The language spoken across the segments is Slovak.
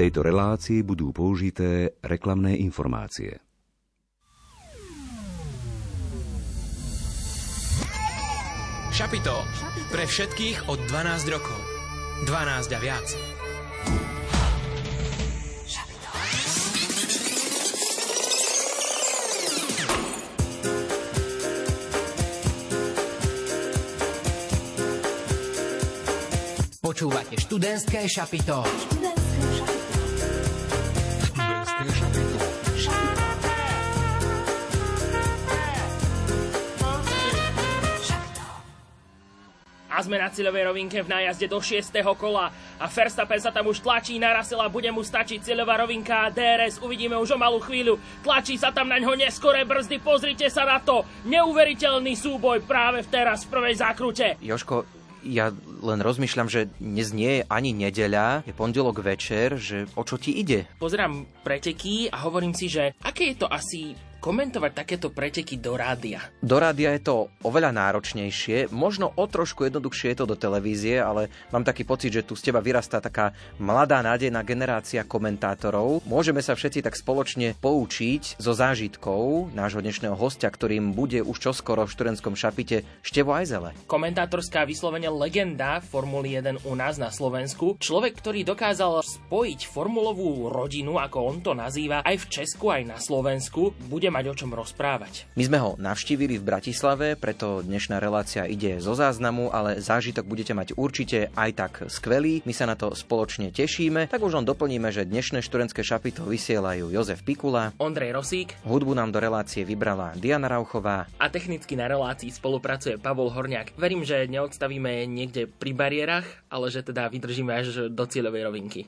tejto relácii budú použité reklamné informácie. Šapito. Pre všetkých od 12 rokov. 12 a viac. Počúvate študentské šapito. A sme na cieľovej rovinke v nájazde do 6. kola a Verstappen sa tam už tlačí na Russella, bude mu stačiť cieľová rovinka a DRS, uvidíme už o malú chvíľu. Tlačí sa tam na ňo neskoré brzdy, pozrite sa na to. Neuveriteľný súboj práve v teraz v prvej zákrute. Joško, ja len rozmýšľam, že dnes nie je ani nedeľa, je pondelok večer, že o čo ti ide? Pozerám preteky a hovorím si, že aké je to asi komentovať takéto preteky do rádia? Do rádia je to oveľa náročnejšie, možno o trošku jednoduchšie je to do televízie, ale mám taký pocit, že tu z teba vyrastá taká mladá nádejná generácia komentátorov. Môžeme sa všetci tak spoločne poučiť zo zážitkov nášho dnešného hostia, ktorým bude už čoskoro v študentskom šapite Števo Ajzele. Komentátorská vyslovene legenda Formuly 1 u nás na Slovensku. Človek, ktorý dokázal spojiť formulovú rodinu, ako on to nazýva, aj v Česku, aj na Slovensku, bude mať o čom rozprávať. My sme ho navštívili v Bratislave, preto dnešná relácia ide zo záznamu, ale zážitok budete mať určite aj tak skvelý. My sa na to spoločne tešíme. Tak už len doplníme, že dnešné študentské šapito vysielajú Jozef Pikula, Ondrej Rosík, hudbu nám do relácie vybrala Diana Rauchová a technicky na relácii spolupracuje Pavol Horniak. Verím, že neodstavíme niekde pri bariérach, ale že teda vydržíme až do cieľovej rovinky.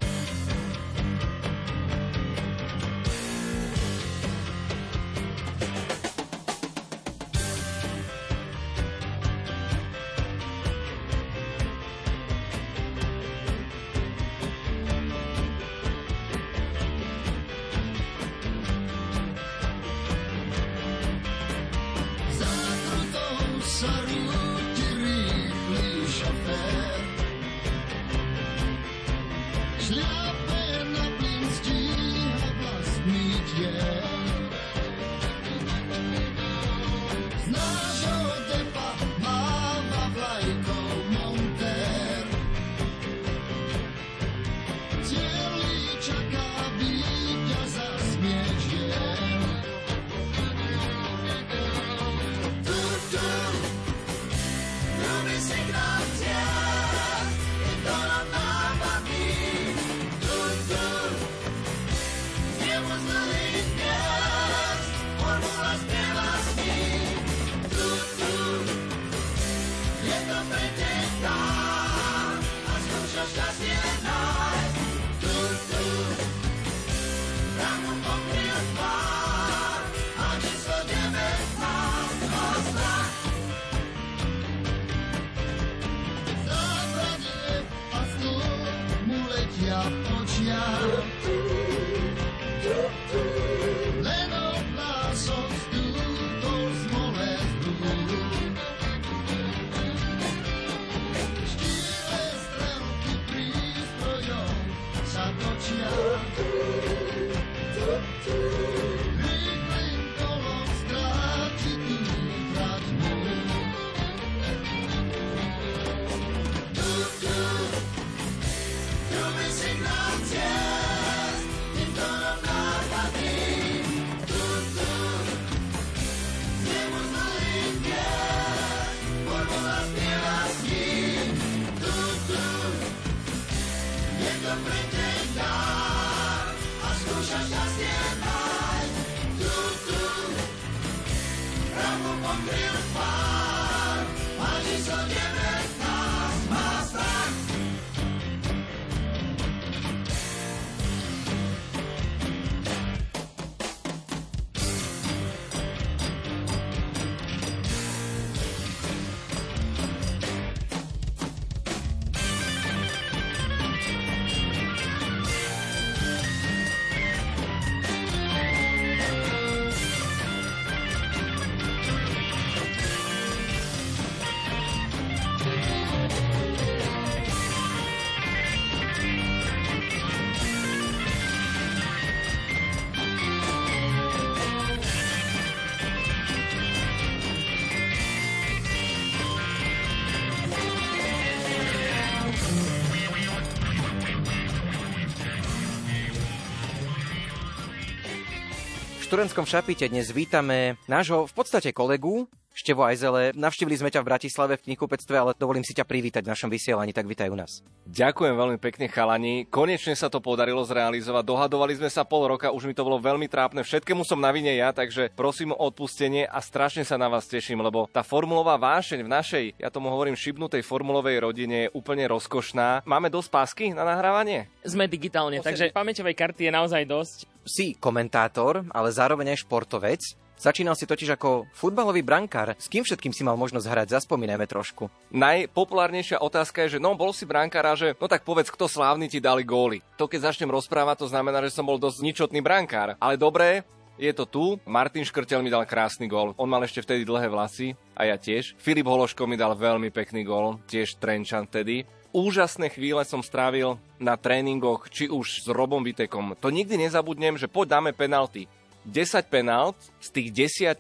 Študentskom šapite dnes vítame nášho v podstate kolegu, Števo Ajzele, navštívili sme ťa v Bratislave v knihkupectve, ale dovolím si ťa privítať v našom vysielaní, tak vítaj u nás. Ďakujem veľmi pekne chalani. Konečne sa to podarilo zrealizovať. Dohadovali sme sa pol roka, už mi to bolo veľmi trápne. Všetkému som na vine ja, takže prosím o odpustenie a strašne sa na vás teším, lebo tá formulová vášeň v našej, ja tomu hovorím, šibnutej formulovej rodine je úplne rozkošná. Máme dosť pásky na nahrávanie? Sme digitálne, takže pamäťovej karty je naozaj dosť. Si komentátor, ale zároveň aj športovec. Začínal si totiž ako futbalový brankár. S kým všetkým si mal možnosť hrať? Zaspomínajme trošku. Najpopulárnejšia otázka je, že no bol si brankár a že no tak povedz, kto slávny ti dali góly. To keď začnem rozprávať, to znamená, že som bol dosť ničotný brankár. Ale dobré, je to tu. Martin Škrtel mi dal krásny gól. On mal ešte vtedy dlhé vlasy a ja tiež. Filip Hološko mi dal veľmi pekný gól, tiež Trenčan vtedy. Úžasné chvíle som strávil na tréningoch, či už s Robom Vitekom. To nikdy nezabudnem, že poď dáme penalty. 10 penalt, z tých 10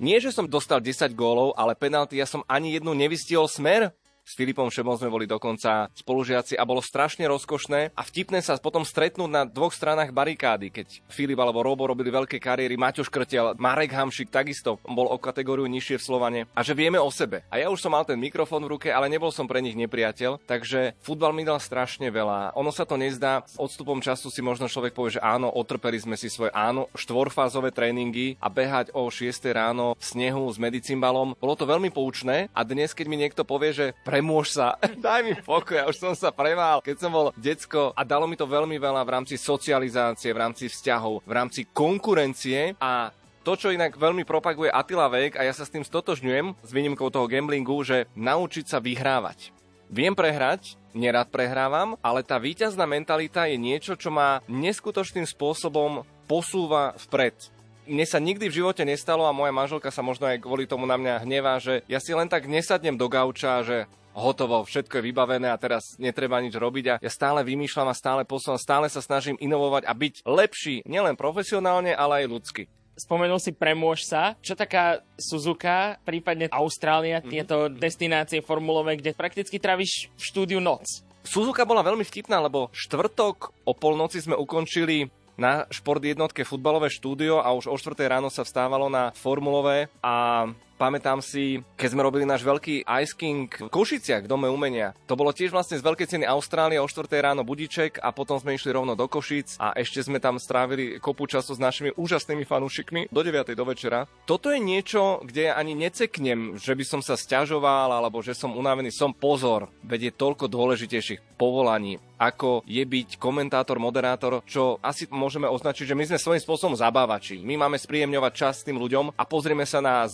nie, že som dostal 10 gólov, ale penalty ja som ani jednu nevystihol smer. S Filipom Šebom sme boli dokonca spolužiaci a bolo strašne rozkošné a vtipné sa potom stretnúť na dvoch stranách barikády, keď Filip alebo Robo robili veľké kariéry, Maťo Škrtel, Marek Hamšik takisto bol o kategóriu nižšie v Slovane a že vieme o sebe. A ja už som mal ten mikrofón v ruke, ale nebol som pre nich nepriateľ, takže futbal mi dal strašne veľa. Ono sa to nezdá, s odstupom času si možno človek povie, že áno, otrpeli sme si svoje áno, štvorfázové tréningy a behať o 6 ráno v snehu s medicimbalom. Bolo to veľmi poučné a dnes, keď mi niekto povie, že pre premôž sa, daj mi pokoj, ja už som sa premál, keď som bol decko a dalo mi to veľmi veľa v rámci socializácie, v rámci vzťahov, v rámci konkurencie a to, čo inak veľmi propaguje Attila Vek, a ja sa s tým stotožňujem, s výnimkou toho gamblingu, že naučiť sa vyhrávať. Viem prehrať, nerad prehrávam, ale tá víťazná mentalita je niečo, čo ma neskutočným spôsobom posúva vpred. Mne sa nikdy v živote nestalo a moja manželka sa možno aj kvôli tomu na mňa hnevá, že ja si len tak nesadnem do gauča, že hotovo, všetko je vybavené a teraz netreba nič robiť a ja stále vymýšľam a stále posúvam, stále sa snažím inovovať a byť lepší, nielen profesionálne, ale aj ľudsky. Spomenul si Premôž sa. Čo taká Suzuka, prípadne Austrália, mm-hmm. tieto destinácie formulové, kde prakticky tráviš v štúdiu noc? Suzuka bola veľmi vtipná, lebo štvrtok o polnoci sme ukončili na šport jednotke futbalové štúdio a už o 4 ráno sa vstávalo na formulové a Pamätám si, keď sme robili náš veľký Ice King v Košiciach v Dome umenia. To bolo tiež vlastne z veľkej ceny Austrálie o 4 ráno budiček a potom sme išli rovno do Košic a ešte sme tam strávili kopu času s našimi úžasnými fanúšikmi do 9. do večera. Toto je niečo, kde ja ani neceknem, že by som sa stiažoval alebo že som unavený. Som pozor, vedie toľko dôležitejších povolaní ako je byť komentátor, moderátor, čo asi môžeme označiť, že my sme svojím spôsobom zabávači. My máme spríjemňovať čas tým ľuďom a pozrieme sa na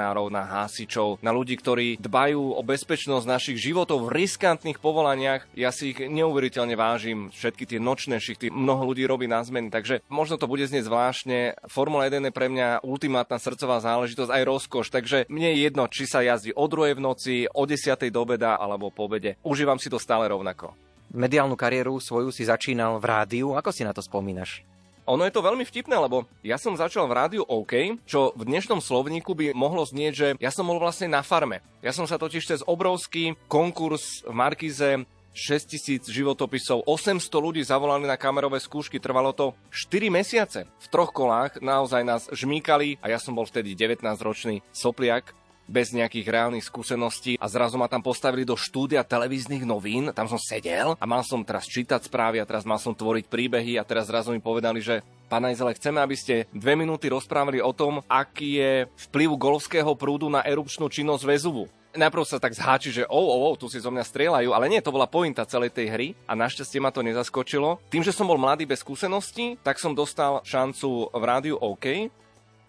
záchranárov, na hásičov, na ľudí, ktorí dbajú o bezpečnosť našich životov v riskantných povolaniach. Ja si ich neuveriteľne vážim, všetky tie nočné šichty, mnoho ľudí robí na zmeny, takže možno to bude znieť zvláštne. Formula 1 je pre mňa ultimátna srdcová záležitosť, aj rozkoš, takže mne je jedno, či sa jazdí o druhej v noci, o 10. do obeda alebo po obede. Užívam si to stále rovnako mediálnu kariéru svoju si začínal v rádiu. Ako si na to spomínaš? Ono je to veľmi vtipné, lebo ja som začal v rádiu OK, čo v dnešnom slovníku by mohlo znieť, že ja som bol vlastne na farme. Ja som sa totiž cez obrovský konkurs v Markize 6000 životopisov, 800 ľudí zavolali na kamerové skúšky, trvalo to 4 mesiace. V troch kolách naozaj nás žmýkali a ja som bol vtedy 19-ročný sopliak bez nejakých reálnych skúseností. A zrazu ma tam postavili do štúdia televíznych novín, tam som sedel a mal som teraz čítať správy a teraz mal som tvoriť príbehy a teraz zrazu mi povedali, že Pán Ajzele, chceme, aby ste dve minúty rozprávali o tom, aký je vplyv golfského prúdu na erupčnú činnosť väzuvu najprv sa tak zháči, že oh, oh, oh, tu si zo mňa strieľajú, ale nie, to bola pointa celej tej hry a našťastie ma to nezaskočilo. Tým, že som bol mladý bez skúseností, tak som dostal šancu v rádiu OK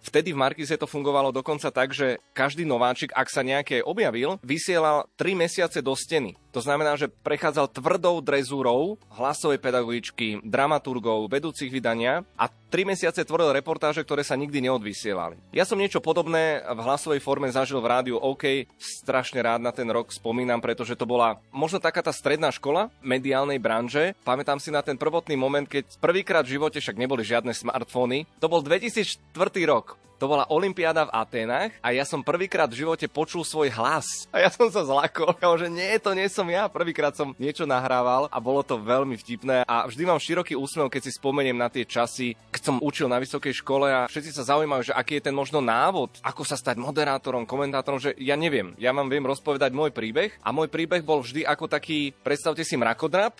Vtedy v Markize to fungovalo dokonca tak, že každý nováčik, ak sa nejaké objavil, vysielal 3 mesiace do steny. To znamená, že prechádzal tvrdou drezúrou hlasovej pedagogičky, dramaturgov, vedúcich vydania a 3 mesiace tvoril reportáže, ktoré sa nikdy neodvysielali. Ja som niečo podobné v hlasovej forme zažil v rádiu OK. Strašne rád na ten rok spomínam, pretože to bola možno taká tá stredná škola mediálnej branže. Pamätám si na ten prvotný moment, keď prvýkrát v živote však neboli žiadne smartfóny. To bol 2004 rok. To bola Olympiáda v Atenách a ja som prvýkrát v živote počul svoj hlas. A ja som sa zlakol, že nie, to nie som ja. Prvýkrát som niečo nahrával a bolo to veľmi vtipné a vždy mám široký úsmev, keď si spomeniem na tie časy, som učil na vysokej škole a všetci sa zaujímajú, že aký je ten možno návod, ako sa stať moderátorom, komentátorom, že ja neviem. Ja vám viem rozpovedať môj príbeh a môj príbeh bol vždy ako taký, predstavte si mrakodrap,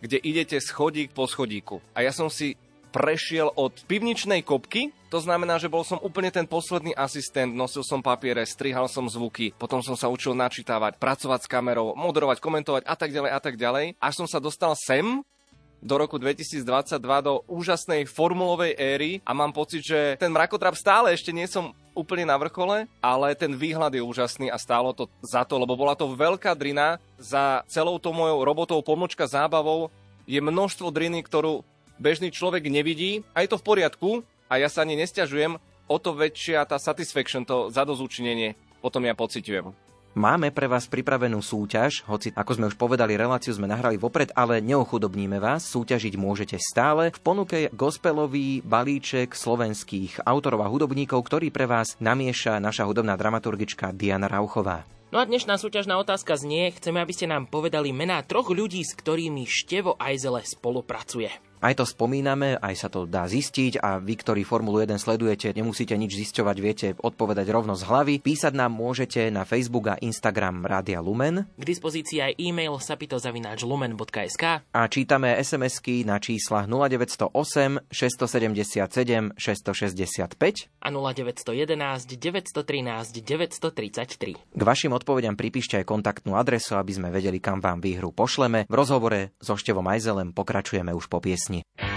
kde idete schodík po schodíku. A ja som si prešiel od pivničnej kopky, to znamená, že bol som úplne ten posledný asistent, nosil som papiere, strihal som zvuky, potom som sa učil načítavať, pracovať s kamerou, moderovať, komentovať a tak ďalej a tak ďalej. Až som sa dostal sem, do roku 2022 do úžasnej formulovej éry a mám pocit, že ten mrakodrap stále ešte nie som úplne na vrchole, ale ten výhľad je úžasný a stálo to za to, lebo bola to veľká drina za celou tou mojou robotou, pomočka zábavou je množstvo driny, ktorú bežný človek nevidí a je to v poriadku a ja sa ani nestiažujem, o to väčšia tá satisfaction, to zadozúčinenie potom ja pociťujem. Máme pre vás pripravenú súťaž, hoci ako sme už povedali, reláciu sme nahrali vopred, ale neochudobníme vás. Súťažiť môžete stále. V ponuke gospelový balíček slovenských autorov a hudobníkov, ktorý pre vás namieša naša hudobná dramaturgička Diana Rauchová. No a dnešná súťažná otázka znie, chceme, aby ste nám povedali mená troch ľudí, s ktorými Števo Ajzele spolupracuje. Aj to spomíname, aj sa to dá zistiť a vy, ktorí Formulu 1 sledujete, nemusíte nič zisťovať, viete odpovedať rovno z hlavy. Písať nám môžete na Facebook a Instagram Rádia Lumen. K dispozícii aj e-mail sapitozavináčlumen.sk A čítame SMS-ky na číslach 0908 677 665 a 0911 913 933. K vašim odpovediam pripíšte aj kontaktnú adresu, aby sme vedeli, kam vám výhru pošleme. V rozhovore so Števom Ajzelem pokračujeme už po piesni piesni.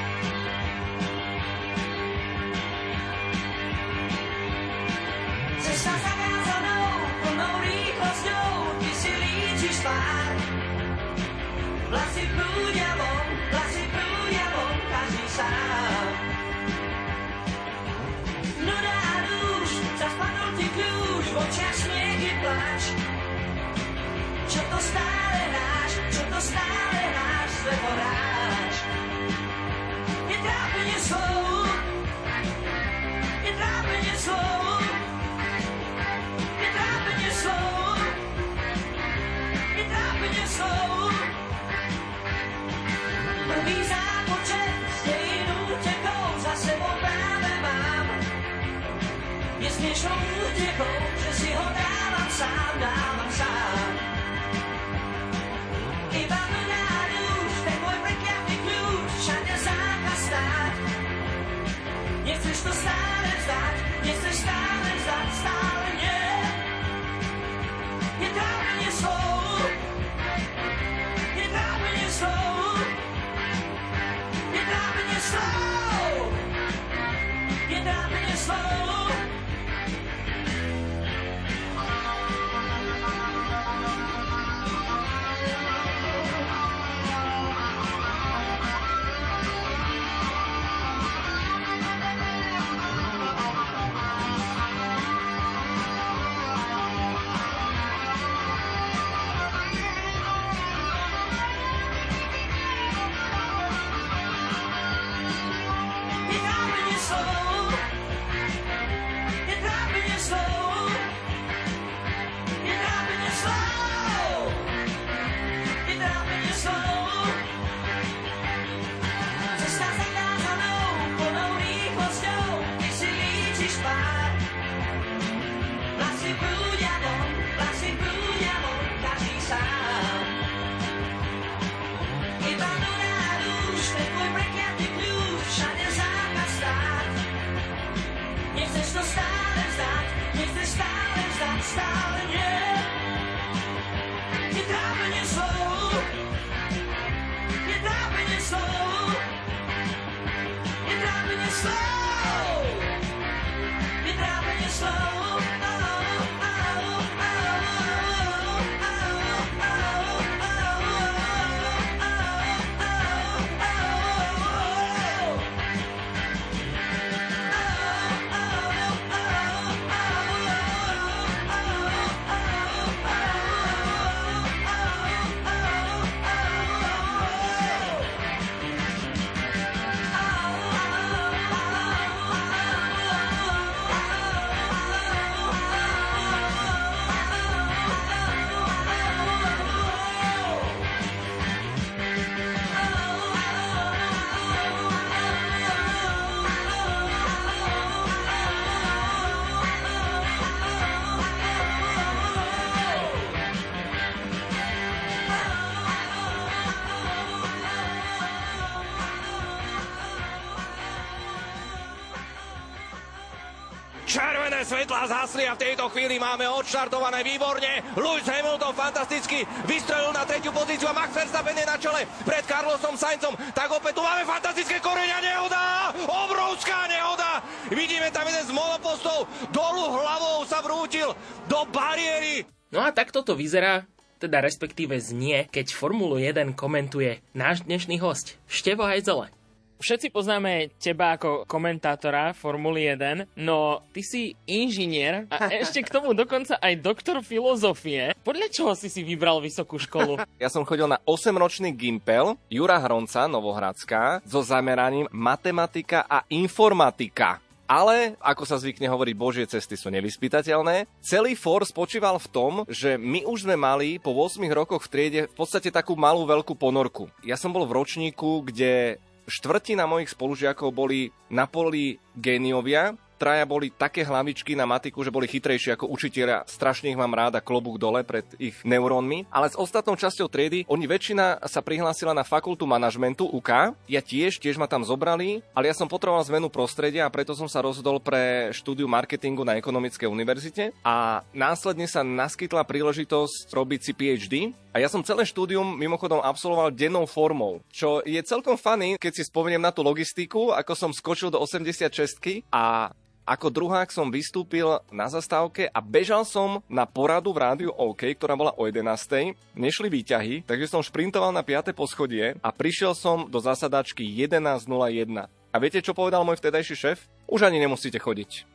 Svetlá zhasli a v tejto chvíli máme odštartované výborne. Lewis Hamilton fantasticky vystrelil na tretiu pozíciu a Max Verstappen je na čele pred Carlosom Saincom. Tak opäť tu máme fantastické korenia nehoda! Obrovská nehoda! Vidíme tam jeden z monopostov dolu hlavou sa vrútil do bariéry. No a takto to vyzerá, teda respektíve znie, keď Formulu 1 komentuje náš dnešný host, Števo Hajzele. Všetci poznáme teba ako komentátora Formuly 1, no ty si inžinier a ešte k tomu dokonca aj doktor filozofie. Podľa čoho si si vybral vysokú školu? Ja som chodil na 8-ročný Gimpel Jura Hronca, Novohradská, so zameraním matematika a informatika. Ale, ako sa zvykne hovoriť, božie cesty sú nevyspytateľné. Celý for spočíval v tom, že my už sme mali po 8 rokoch v triede v podstate takú malú veľkú ponorku. Ja som bol v ročníku, kde štvrtina mojich spolužiakov boli na poli géniovia, traja boli také hlavičky na matiku, že boli chytrejšie ako učiteľia. Strašne ich mám rád a klobúk dole pred ich neurónmi. Ale s ostatnou časťou triedy, oni väčšina sa prihlásila na fakultu manažmentu UK. Ja tiež, tiež ma tam zobrali, ale ja som potreboval zmenu prostredia a preto som sa rozhodol pre štúdiu marketingu na Ekonomickej univerzite a následne sa naskytla príležitosť robiť si PhD a ja som celé štúdium mimochodom absolvoval dennou formou, čo je celkom funny, keď si spomeniem na tú logistiku, ako som skočil do 86 a ako druhák som vystúpil na zastávke a bežal som na poradu v rádiu OK, ktorá bola o 11. Nešli výťahy, takže som šprintoval na 5. poschodie a prišiel som do zasadačky 11.01. A viete, čo povedal môj vtedajší šéf? Už ani nemusíte chodiť.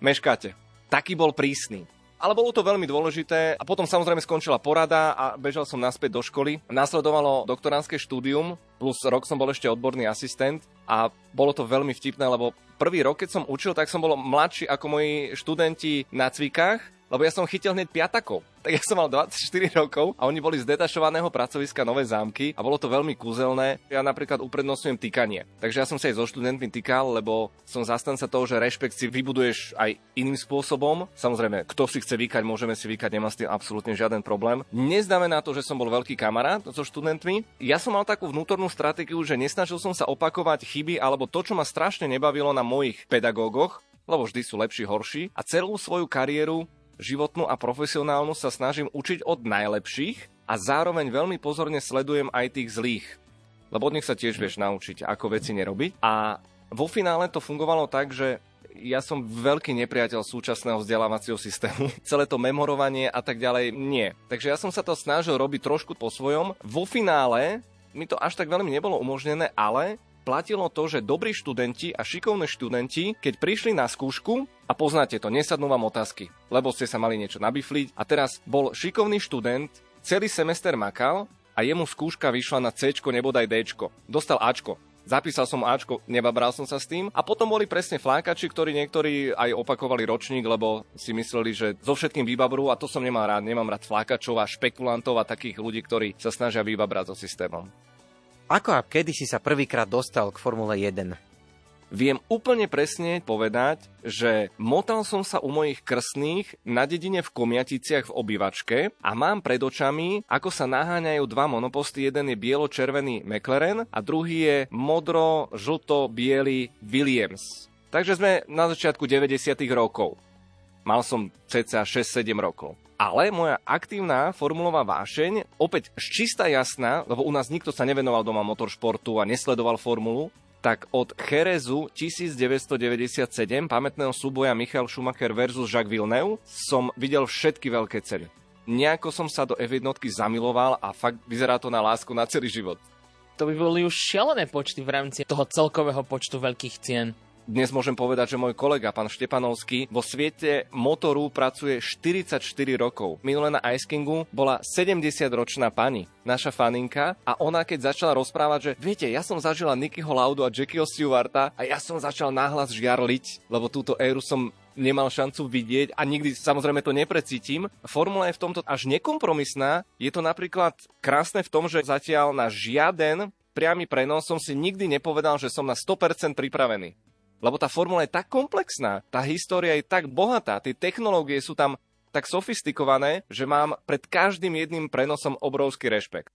Meškáte. Taký bol prísny. Ale bolo to veľmi dôležité a potom samozrejme skončila porada a bežal som naspäť do školy. Nasledovalo doktoránske štúdium, plus rok som bol ešte odborný asistent a bolo to veľmi vtipné, lebo prvý rok, keď som učil, tak som bol mladší ako moji študenti na cvikách, lebo ja som chytil hneď piatakov. Tak ja som mal 24 rokov a oni boli z detašovaného pracoviska Nové zámky a bolo to veľmi kúzelné. Ja napríklad uprednostňujem týkanie. Takže ja som sa aj so študentmi týkal, lebo som zastanca toho, že rešpekt si vybuduješ aj iným spôsobom. Samozrejme, kto si chce vykať, môžeme si vykať, nemá s tým absolútne žiaden problém. Neznamená to, že som bol veľký kamarát so študentmi. Ja som mal takú vnútornú stratégiu, že nesnažil som sa opakovať chyby alebo to, čo ma strašne nebavilo na mojich pedagógoch, lebo vždy sú lepší, horší. A celú svoju kariéru životnú a profesionálnu sa snažím učiť od najlepších a zároveň veľmi pozorne sledujem aj tých zlých. Lebo od nich sa tiež vieš naučiť, ako veci nerobiť. A vo finále to fungovalo tak, že ja som veľký nepriateľ súčasného vzdelávacieho systému. Celé to memorovanie a tak ďalej, nie. Takže ja som sa to snažil robiť trošku po svojom. Vo finále mi to až tak veľmi nebolo umožnené, ale platilo to, že dobrí študenti a šikovní študenti, keď prišli na skúšku, a poznáte to, nesadnú vám otázky, lebo ste sa mali niečo nabifliť a teraz bol šikovný študent, celý semester makal a jemu skúška vyšla na C, nebodaj D. Dostal Ačko. Zapísal som Ačko, nebabral som sa s tým. A potom boli presne flákači, ktorí niektorí aj opakovali ročník, lebo si mysleli, že so všetkým vybabrú a to som nemal rád. Nemám rád flákačov a špekulantov a takých ľudí, ktorí sa snažia vybabrať so systémom. Ako a kedy si sa prvýkrát dostal k Formule 1? Viem úplne presne povedať, že motal som sa u mojich krstných na dedine v Komiaticiach v obývačke a mám pred očami, ako sa naháňajú dva monoposty. Jeden je bielo-červený McLaren a druhý je modro-žlto-biely Williams. Takže sme na začiatku 90. rokov. Mal som cca 6-7 rokov. Ale moja aktívna formulová vášeň, opäť čistá jasná, lebo u nás nikto sa nevenoval doma motoršportu a nesledoval formulu, tak od Cherezu 1997, pamätného súboja Michal Schumacher versus Jacques Villeneuve, som videl všetky veľké ceny. Nejako som sa do F1 zamiloval a fakt vyzerá to na lásku na celý život. To by boli už šialené počty v rámci toho celkového počtu veľkých cien. Dnes môžem povedať, že môj kolega, pán Štepanovský, vo svete motoru pracuje 44 rokov. Minulé na Ice Kingu bola 70-ročná pani, naša faninka, a ona keď začala rozprávať, že viete, ja som zažila Nickyho Laudu a Jackieho Stewarta a ja som začal náhlas žiarliť, lebo túto éru som nemal šancu vidieť a nikdy samozrejme to neprecítim. Formula je v tomto až nekompromisná. Je to napríklad krásne v tom, že zatiaľ na žiaden priamy prenos som si nikdy nepovedal, že som na 100% pripravený. Lebo tá formula je tak komplexná, tá história je tak bohatá, tie technológie sú tam tak sofistikované, že mám pred každým jedným prenosom obrovský rešpekt.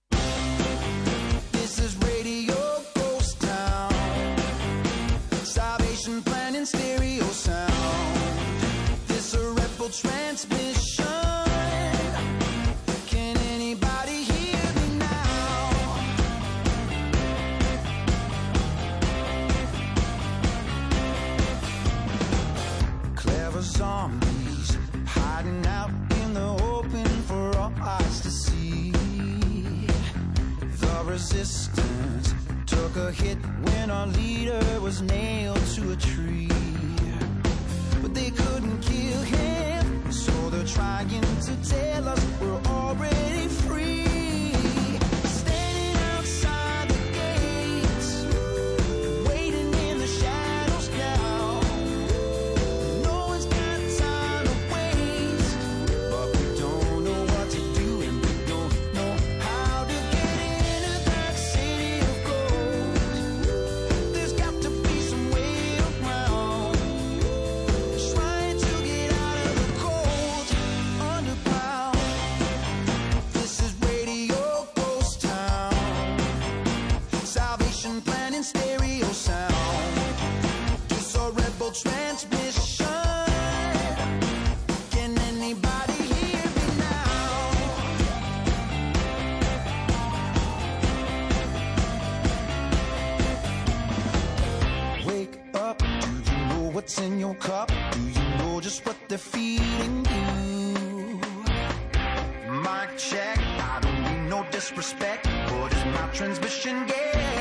Resistance. Took a hit when our leader was nailed to a tree. But they couldn't kill him, so they're trying to tell us we're already transmission. Can anybody hear me now? Wake up, do you know what's in your cup? Do you know just what they're feeding you? Mic check, I don't mean no disrespect, but is my transmission getting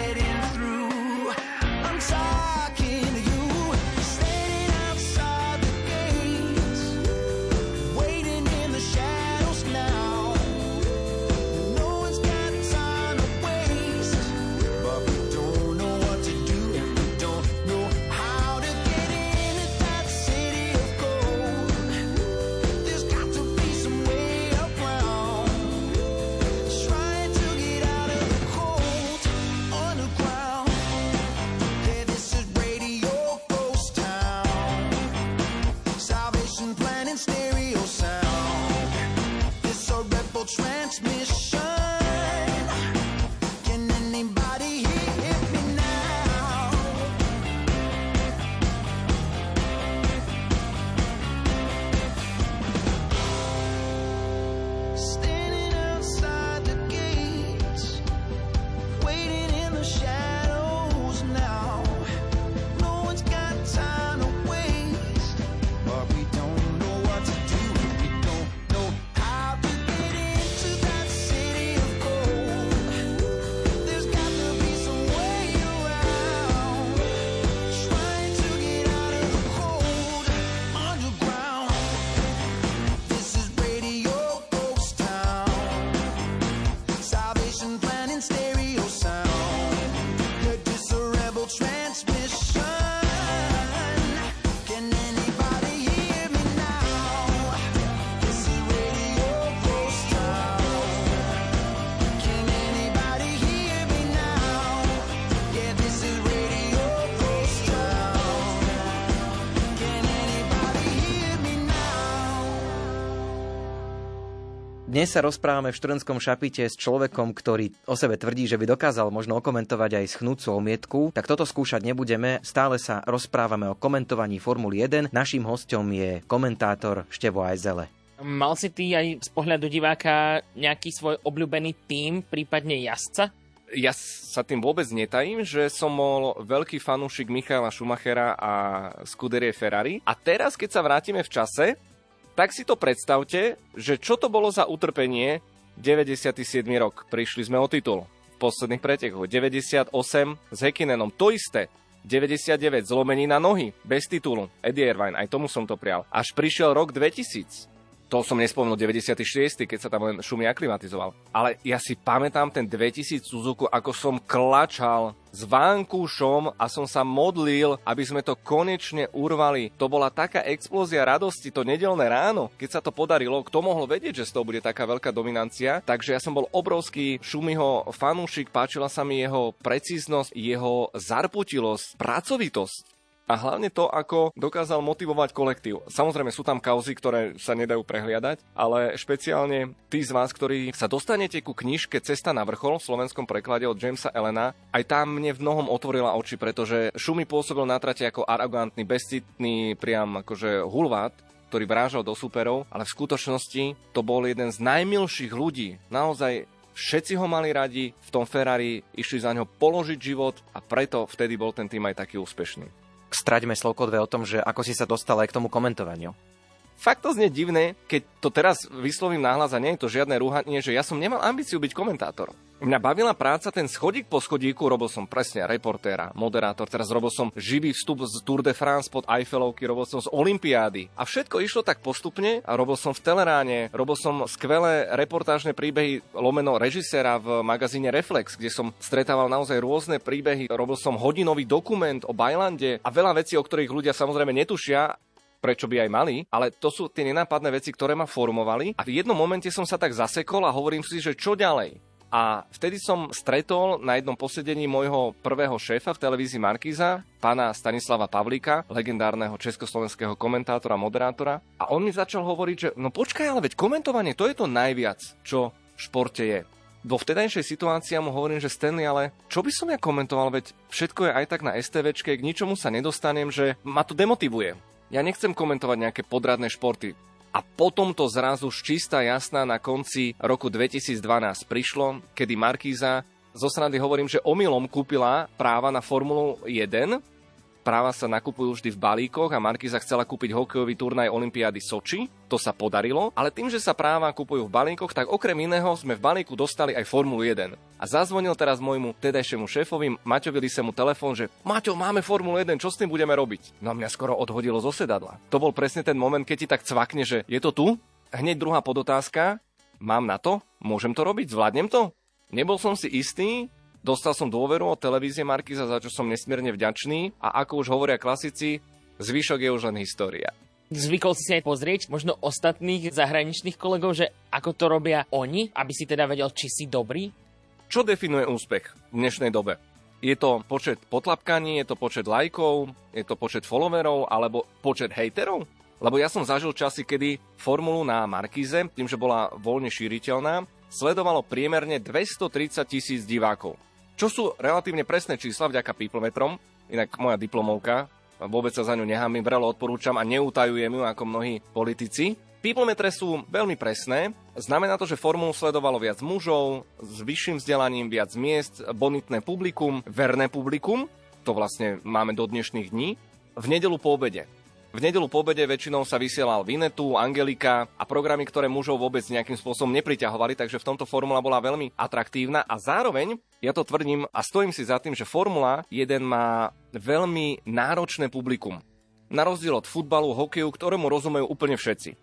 Dnes sa rozprávame v štrnskom šapite s človekom, ktorý o sebe tvrdí, že by dokázal možno okomentovať aj schnúcu omietku. Tak toto skúšať nebudeme. Stále sa rozprávame o komentovaní Formuly 1. Naším hostom je komentátor Števo Ajzele. Mal si ty aj z pohľadu diváka nejaký svoj obľúbený tím, prípadne jazdca? Ja sa tým vôbec netajím, že som bol veľký fanúšik Michaela Schumachera a Scuderie Ferrari. A teraz, keď sa vrátime v čase, tak si to predstavte, že čo to bolo za utrpenie 97. rok. Prišli sme o titul v posledných pretekoch. 98 s Hekinenom, to isté. 99 zlomení na nohy, bez titulu. Eddie Irvine, aj tomu som to prial. Až prišiel rok 2000. To som nespomenul 96, keď sa tam len šumi aklimatizoval. Ale ja si pamätám ten 2000 Suzuku, ako som klačal s vankúšom a som sa modlil, aby sme to konečne urvali. To bola taká explózia radosti, to nedelné ráno, keď sa to podarilo. Kto mohol vedieť, že z toho bude taká veľká dominancia? Takže ja som bol obrovský Šumiho fanúšik, páčila sa mi jeho precíznosť, jeho zarputilosť, pracovitosť. A hlavne to, ako dokázal motivovať kolektív. Samozrejme sú tam kauzy, ktoré sa nedajú prehliadať, ale špeciálne tí z vás, ktorí sa dostanete ku knižke Cesta na vrchol v slovenskom preklade od Jamesa Elena, aj tam mne v mnohom otvorila oči, pretože Šumi pôsobil na trate ako arogantný, bezcitný, priam akože hulvát, ktorý vrážal do superov, ale v skutočnosti to bol jeden z najmilších ľudí. Naozaj všetci ho mali radi, v tom Ferrari išli za ňo položiť život a preto vtedy bol ten tým aj taký úspešný. Straďme slovko dve o tom, že ako si sa dostal aj k tomu komentovaniu. Fakt to znie divné, keď to teraz vyslovím nahlas a nie je to žiadne rúhanie, že ja som nemal ambíciu byť komentátorom. Mňa bavila práca, ten schodík po schodíku, robil som presne reportéra, moderátor, teraz robil som živý vstup z Tour de France pod Eiffelovky, robil som z Olympiády. A všetko išlo tak postupne a robil som v Teleráne, robil som skvelé reportážne príbehy lomeno režiséra v magazíne Reflex, kde som stretával naozaj rôzne príbehy, robil som hodinový dokument o Bajlande a veľa vecí, o ktorých ľudia samozrejme netušia, prečo by aj mali, ale to sú tie nenápadné veci, ktoré ma formovali a v jednom momente som sa tak zasekol a hovorím si, že čo ďalej. A vtedy som stretol na jednom posedení môjho prvého šéfa v televízii Markíza, pána Stanislava Pavlíka, legendárneho československého komentátora, moderátora. A on mi začal hovoriť, že no počkaj, ale veď komentovanie, to je to najviac, čo v športe je. Vo vtedajšej situácii mu hovorím, že Stanley, ale čo by som ja komentoval, veď všetko je aj tak na STVčke, k ničomu sa nedostanem, že ma to demotivuje. Ja nechcem komentovať nejaké podradné športy. A potom to zrazu čistá jasná na konci roku 2012 prišlo, kedy Markíza zo srandy hovorím, že omylom kúpila práva na Formulu 1. Práva sa nakupujú vždy v balíkoch a Markíza chcela kúpiť hokejový turnaj Olympiády Soči. To sa podarilo, ale tým, že sa práva kupujú v balíkoch, tak okrem iného sme v balíku dostali aj Formulu 1. A zazvonil teraz môjmu tedajšiemu šéfovi Maťovi mu telefón, že Maťo, máme Formulu 1, čo s tým budeme robiť? No a mňa skoro odhodilo zo sedadla. To bol presne ten moment, keď ti tak cvakne, že je to tu? Hneď druhá podotázka, mám na to? Môžem to robiť? Zvládnem to? Nebol som si istý, Dostal som dôveru od televízie Markiza, za čo som nesmierne vďačný a ako už hovoria klasici, zvyšok je už len história. Zvykol si si aj pozrieť možno ostatných zahraničných kolegov, že ako to robia oni, aby si teda vedel, či si dobrý? Čo definuje úspech v dnešnej dobe? Je to počet potlapkaní, je to počet lajkov, je to počet followerov alebo počet hejterov? Lebo ja som zažil časy, kedy formulu na Markíze, tým, že bola voľne šíriteľná, sledovalo priemerne 230 tisíc divákov čo sú relatívne presné čísla vďaka Peoplemetrom, inak moja diplomovka, vôbec sa za ňu nehámim, vrelo odporúčam a neutajujem ju ako mnohí politici. Peoplemetre sú veľmi presné, znamená to, že formulu sledovalo viac mužov, s vyšším vzdelaním, viac miest, bonitné publikum, verné publikum, to vlastne máme do dnešných dní, v nedelu po obede. V nedelu po obede väčšinou sa vysielal Vinetu, Angelika a programy, ktoré mužov vôbec nejakým spôsobom nepriťahovali, takže v tomto formula bola veľmi atraktívna a zároveň ja to tvrdím a stojím si za tým, že Formula 1 má veľmi náročné publikum. Na rozdiel od futbalu, hokeju, ktorému rozumejú úplne všetci.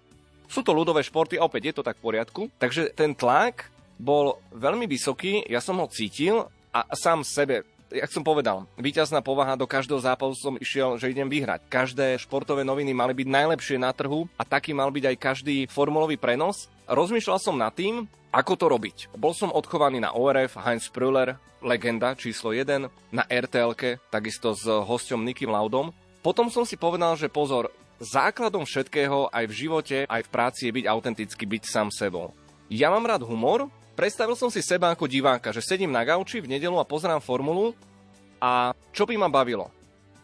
Sú to ľudové športy opäť je to tak v poriadku, takže ten tlak bol veľmi vysoký, ja som ho cítil a sám sebe jak som povedal, víťazná povaha do každého zápasu som išiel, že idem vyhrať. Každé športové noviny mali byť najlepšie na trhu a taký mal byť aj každý formulový prenos. Rozmýšľal som nad tým, ako to robiť. Bol som odchovaný na ORF, Heinz Prüller, legenda číslo 1, na rtl takisto s hosťom Nikym Laudom. Potom som si povedal, že pozor, základom všetkého aj v živote, aj v práci je byť autentický, byť sám sebou. Ja mám rád humor, Predstavil som si seba ako diváka, že sedím na gauči v nedelu a pozerám formulu a čo by ma bavilo.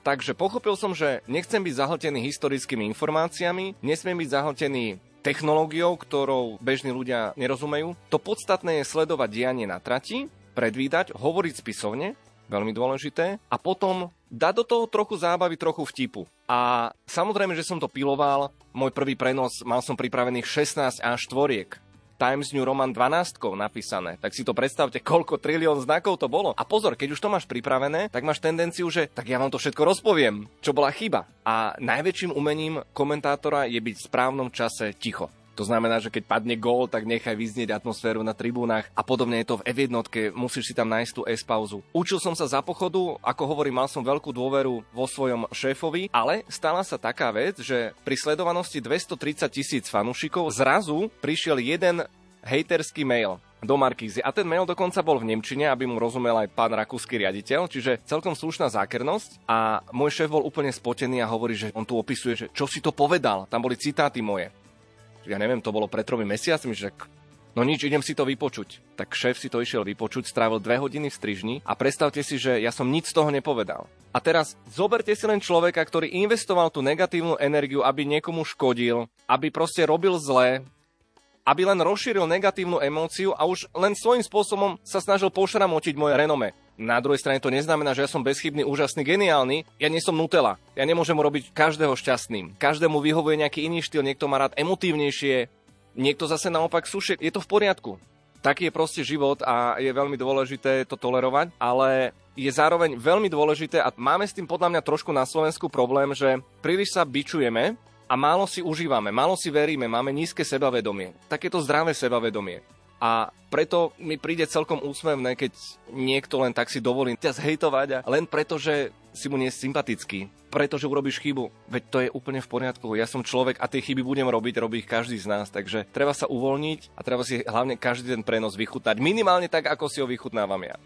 Takže pochopil som, že nechcem byť zahltený historickými informáciami, nesmiem byť zahltený technológiou, ktorou bežní ľudia nerozumejú. To podstatné je sledovať dianie na trati, predvídať, hovoriť spisovne, veľmi dôležité, a potom dať do toho trochu zábavy, trochu vtipu. A samozrejme, že som to piloval, môj prvý prenos mal som pripravených 16 až štvoriek. Times New Roman 12 napísané. Tak si to predstavte, koľko trilión znakov to bolo. A pozor, keď už to máš pripravené, tak máš tendenciu, že tak ja vám to všetko rozpoviem, čo bola chyba. A najväčším umením komentátora je byť v správnom čase ticho. To znamená, že keď padne gól, tak nechaj vyznieť atmosféru na tribúnach a podobne je to v F1, musíš si tam nájsť tú S-pauzu. Učil som sa za pochodu, ako hovorím, mal som veľkú dôveru vo svojom šéfovi, ale stala sa taká vec, že pri sledovanosti 230 tisíc fanúšikov zrazu prišiel jeden hejterský mail do Markízy. A ten mail dokonca bol v Nemčine, aby mu rozumel aj pán rakúsky riaditeľ, čiže celkom slušná zákernosť. A môj šéf bol úplne spotený a hovorí, že on tu opisuje, že čo si to povedal. Tam boli citáty moje ja neviem, to bolo pred tromi mesiacmi, že No nič, idem si to vypočuť. Tak šéf si to išiel vypočuť, strávil dve hodiny v strižni a predstavte si, že ja som nič z toho nepovedal. A teraz zoberte si len človeka, ktorý investoval tú negatívnu energiu, aby niekomu škodil, aby proste robil zlé, aby len rozšíril negatívnu emóciu a už len svojím spôsobom sa snažil pošramotiť moje renome. Na druhej strane to neznamená, že ja som bezchybný, úžasný, geniálny. Ja nie som Nutella. Ja nemôžem robiť každého šťastným. Každému vyhovuje nejaký iný štýl, niekto má rád emotívnejšie, niekto zase naopak sušie. Je to v poriadku. Taký je proste život a je veľmi dôležité to tolerovať, ale je zároveň veľmi dôležité a máme s tým podľa mňa trošku na Slovensku problém, že príliš sa bičujeme a málo si užívame, málo si veríme, máme nízke sebavedomie. Takéto zdravé sebavedomie. A preto mi príde celkom úsmevné, keď niekto len tak si dovolí ťa zhejtovať a len preto, že si mu nie sympatický, pretože urobíš chybu. Veď to je úplne v poriadku. Ja som človek a tie chyby budem robiť, robí ich každý z nás. Takže treba sa uvoľniť a treba si hlavne každý ten prenos vychutnať. Minimálne tak, ako si ho vychutnávam ja.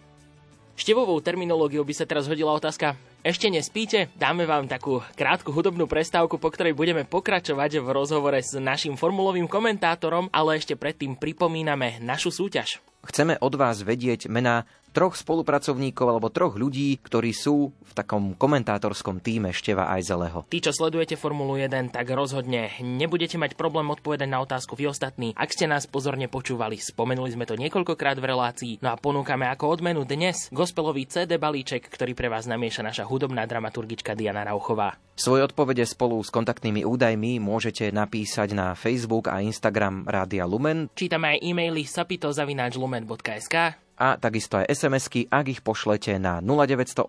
Števovou terminológiou by sa teraz hodila otázka ešte nespíte? Dáme vám takú krátku hudobnú prestávku, po ktorej budeme pokračovať v rozhovore s našim formulovým komentátorom, ale ešte predtým pripomíname našu súťaž. Chceme od vás vedieť mená troch spolupracovníkov alebo troch ľudí, ktorí sú v takom komentátorskom týme Števa Ajzeleho. Tí, čo sledujete Formulu 1, tak rozhodne nebudete mať problém odpovedať na otázku vy ostatní. Ak ste nás pozorne počúvali, spomenuli sme to niekoľkokrát v relácii, no a ponúkame ako odmenu dnes gospelový CD balíček, ktorý pre vás namieša naša hudobná dramaturgička Diana Rauchová. Svoje odpovede spolu s kontaktnými údajmi môžete napísať na Facebook a Instagram Rádia Lumen. Čítame aj e-maily sapitozavináčlumen.sk a takisto aj SMS-ky, ak ich pošlete na 0908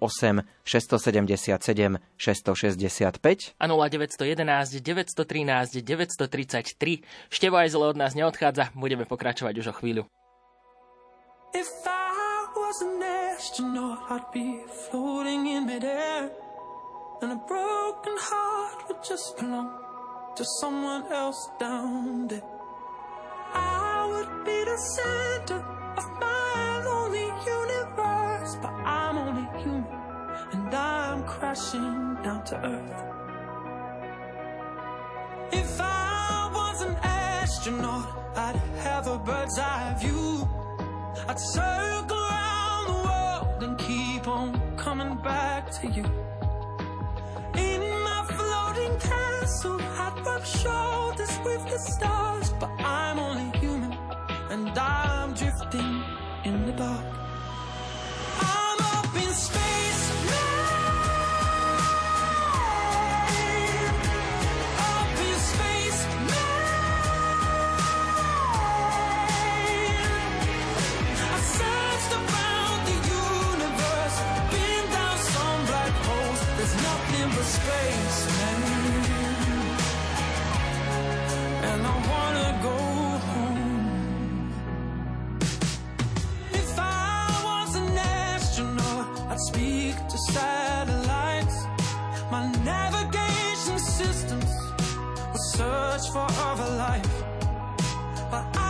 677 665 a 0911 913 933. Števo aj zle od nás neodchádza, budeme pokračovať už o chvíľu. If I was an astronaut, I'd be floating in midair. And a broken heart would just belong to someone else down there. I would be the center of my lonely universe, but I'm only human and I'm crashing down to earth. If I was an astronaut, I'd have a bird's eye view. I'd circle and keep on coming back to you. In my floating castle, I'd rub shoulders with the stars, but I'm only human and I'm drifting in the dark. To satellites. My navigation systems would search for other life. But I'd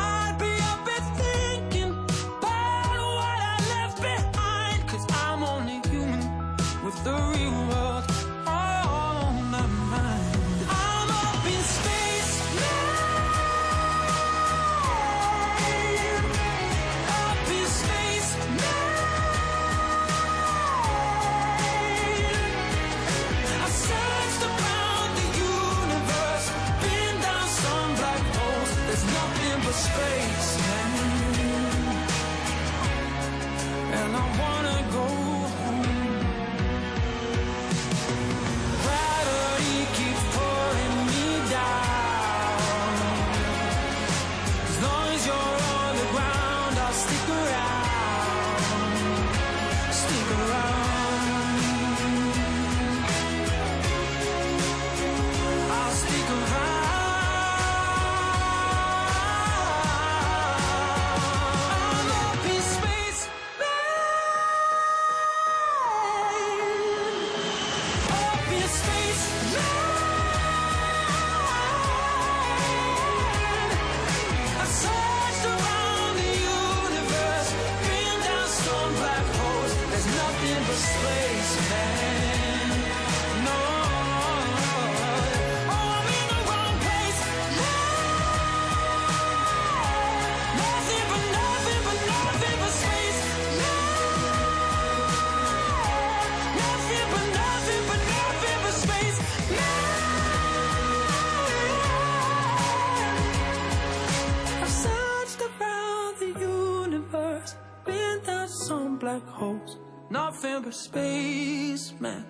nothing but space, man.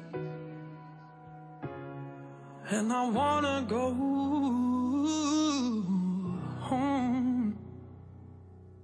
And I wanna go home.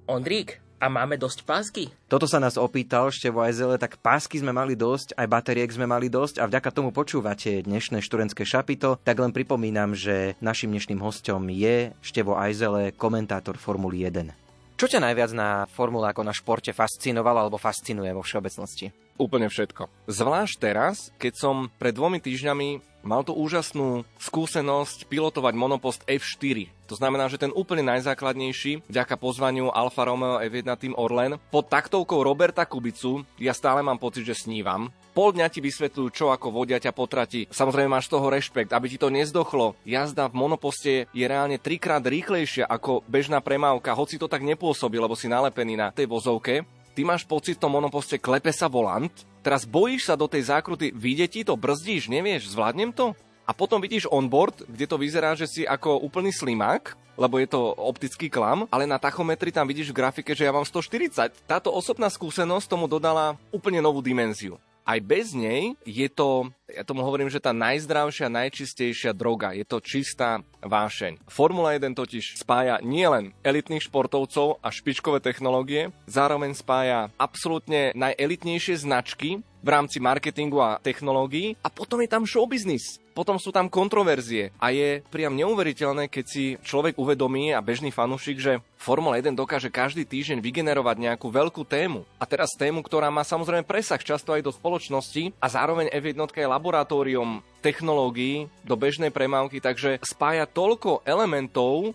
Ondrík, A máme dosť pásky? Toto sa nás opýtal Števo Ajzele, tak pásky sme mali dosť, aj bateriek sme mali dosť a vďaka tomu počúvate dnešné študentské šapito. Tak len pripomínam, že našim dnešným hostom je Števo Ajzele, komentátor Formuly 1. Čo ťa najviac na formule ako na športe fascinovalo alebo fascinuje vo všeobecnosti? Úplne všetko. Zvlášť teraz, keď som pred dvomi týždňami mal tú úžasnú skúsenosť pilotovať monopost F4. To znamená, že ten úplne najzákladnejší, vďaka pozvaniu Alfa Romeo F1 Team Orlen, pod taktovkou Roberta Kubicu, ja stále mám pocit, že snívam. Pol dňa ti vysvetľujú, čo ako vodia ťa potratí. Samozrejme máš toho rešpekt, aby ti to nezdochlo. Jazda v monoposte je reálne trikrát rýchlejšia ako bežná premávka, hoci to tak nepôsobí, lebo si nalepený na tej vozovke. Ty máš pocit v tom monoposte klepe sa volant, teraz bojíš sa do tej zákruty, vyjde ti to, brzdíš, nevieš, zvládnem to? A potom vidíš onboard, kde to vyzerá, že si ako úplný slimák, lebo je to optický klam, ale na tachometri tam vidíš v grafike, že ja mám 140. Táto osobná skúsenosť tomu dodala úplne novú dimenziu aj bez nej je to, ja tomu hovorím, že tá najzdravšia, najčistejšia droga. Je to čistá vášeň. Formula 1 totiž spája nielen elitných športovcov a špičkové technológie, zároveň spája absolútne najelitnejšie značky v rámci marketingu a technológií a potom je tam showbiznis. Potom sú tam kontroverzie a je priam neuveriteľné, keď si človek uvedomí a bežný fanúšik, že Formula 1 dokáže každý týždeň vygenerovať nejakú veľkú tému. A teraz tému, ktorá má samozrejme presah často aj do spoločnosti a zároveň F1 je laboratórium technológií do bežnej premávky, takže spája toľko elementov,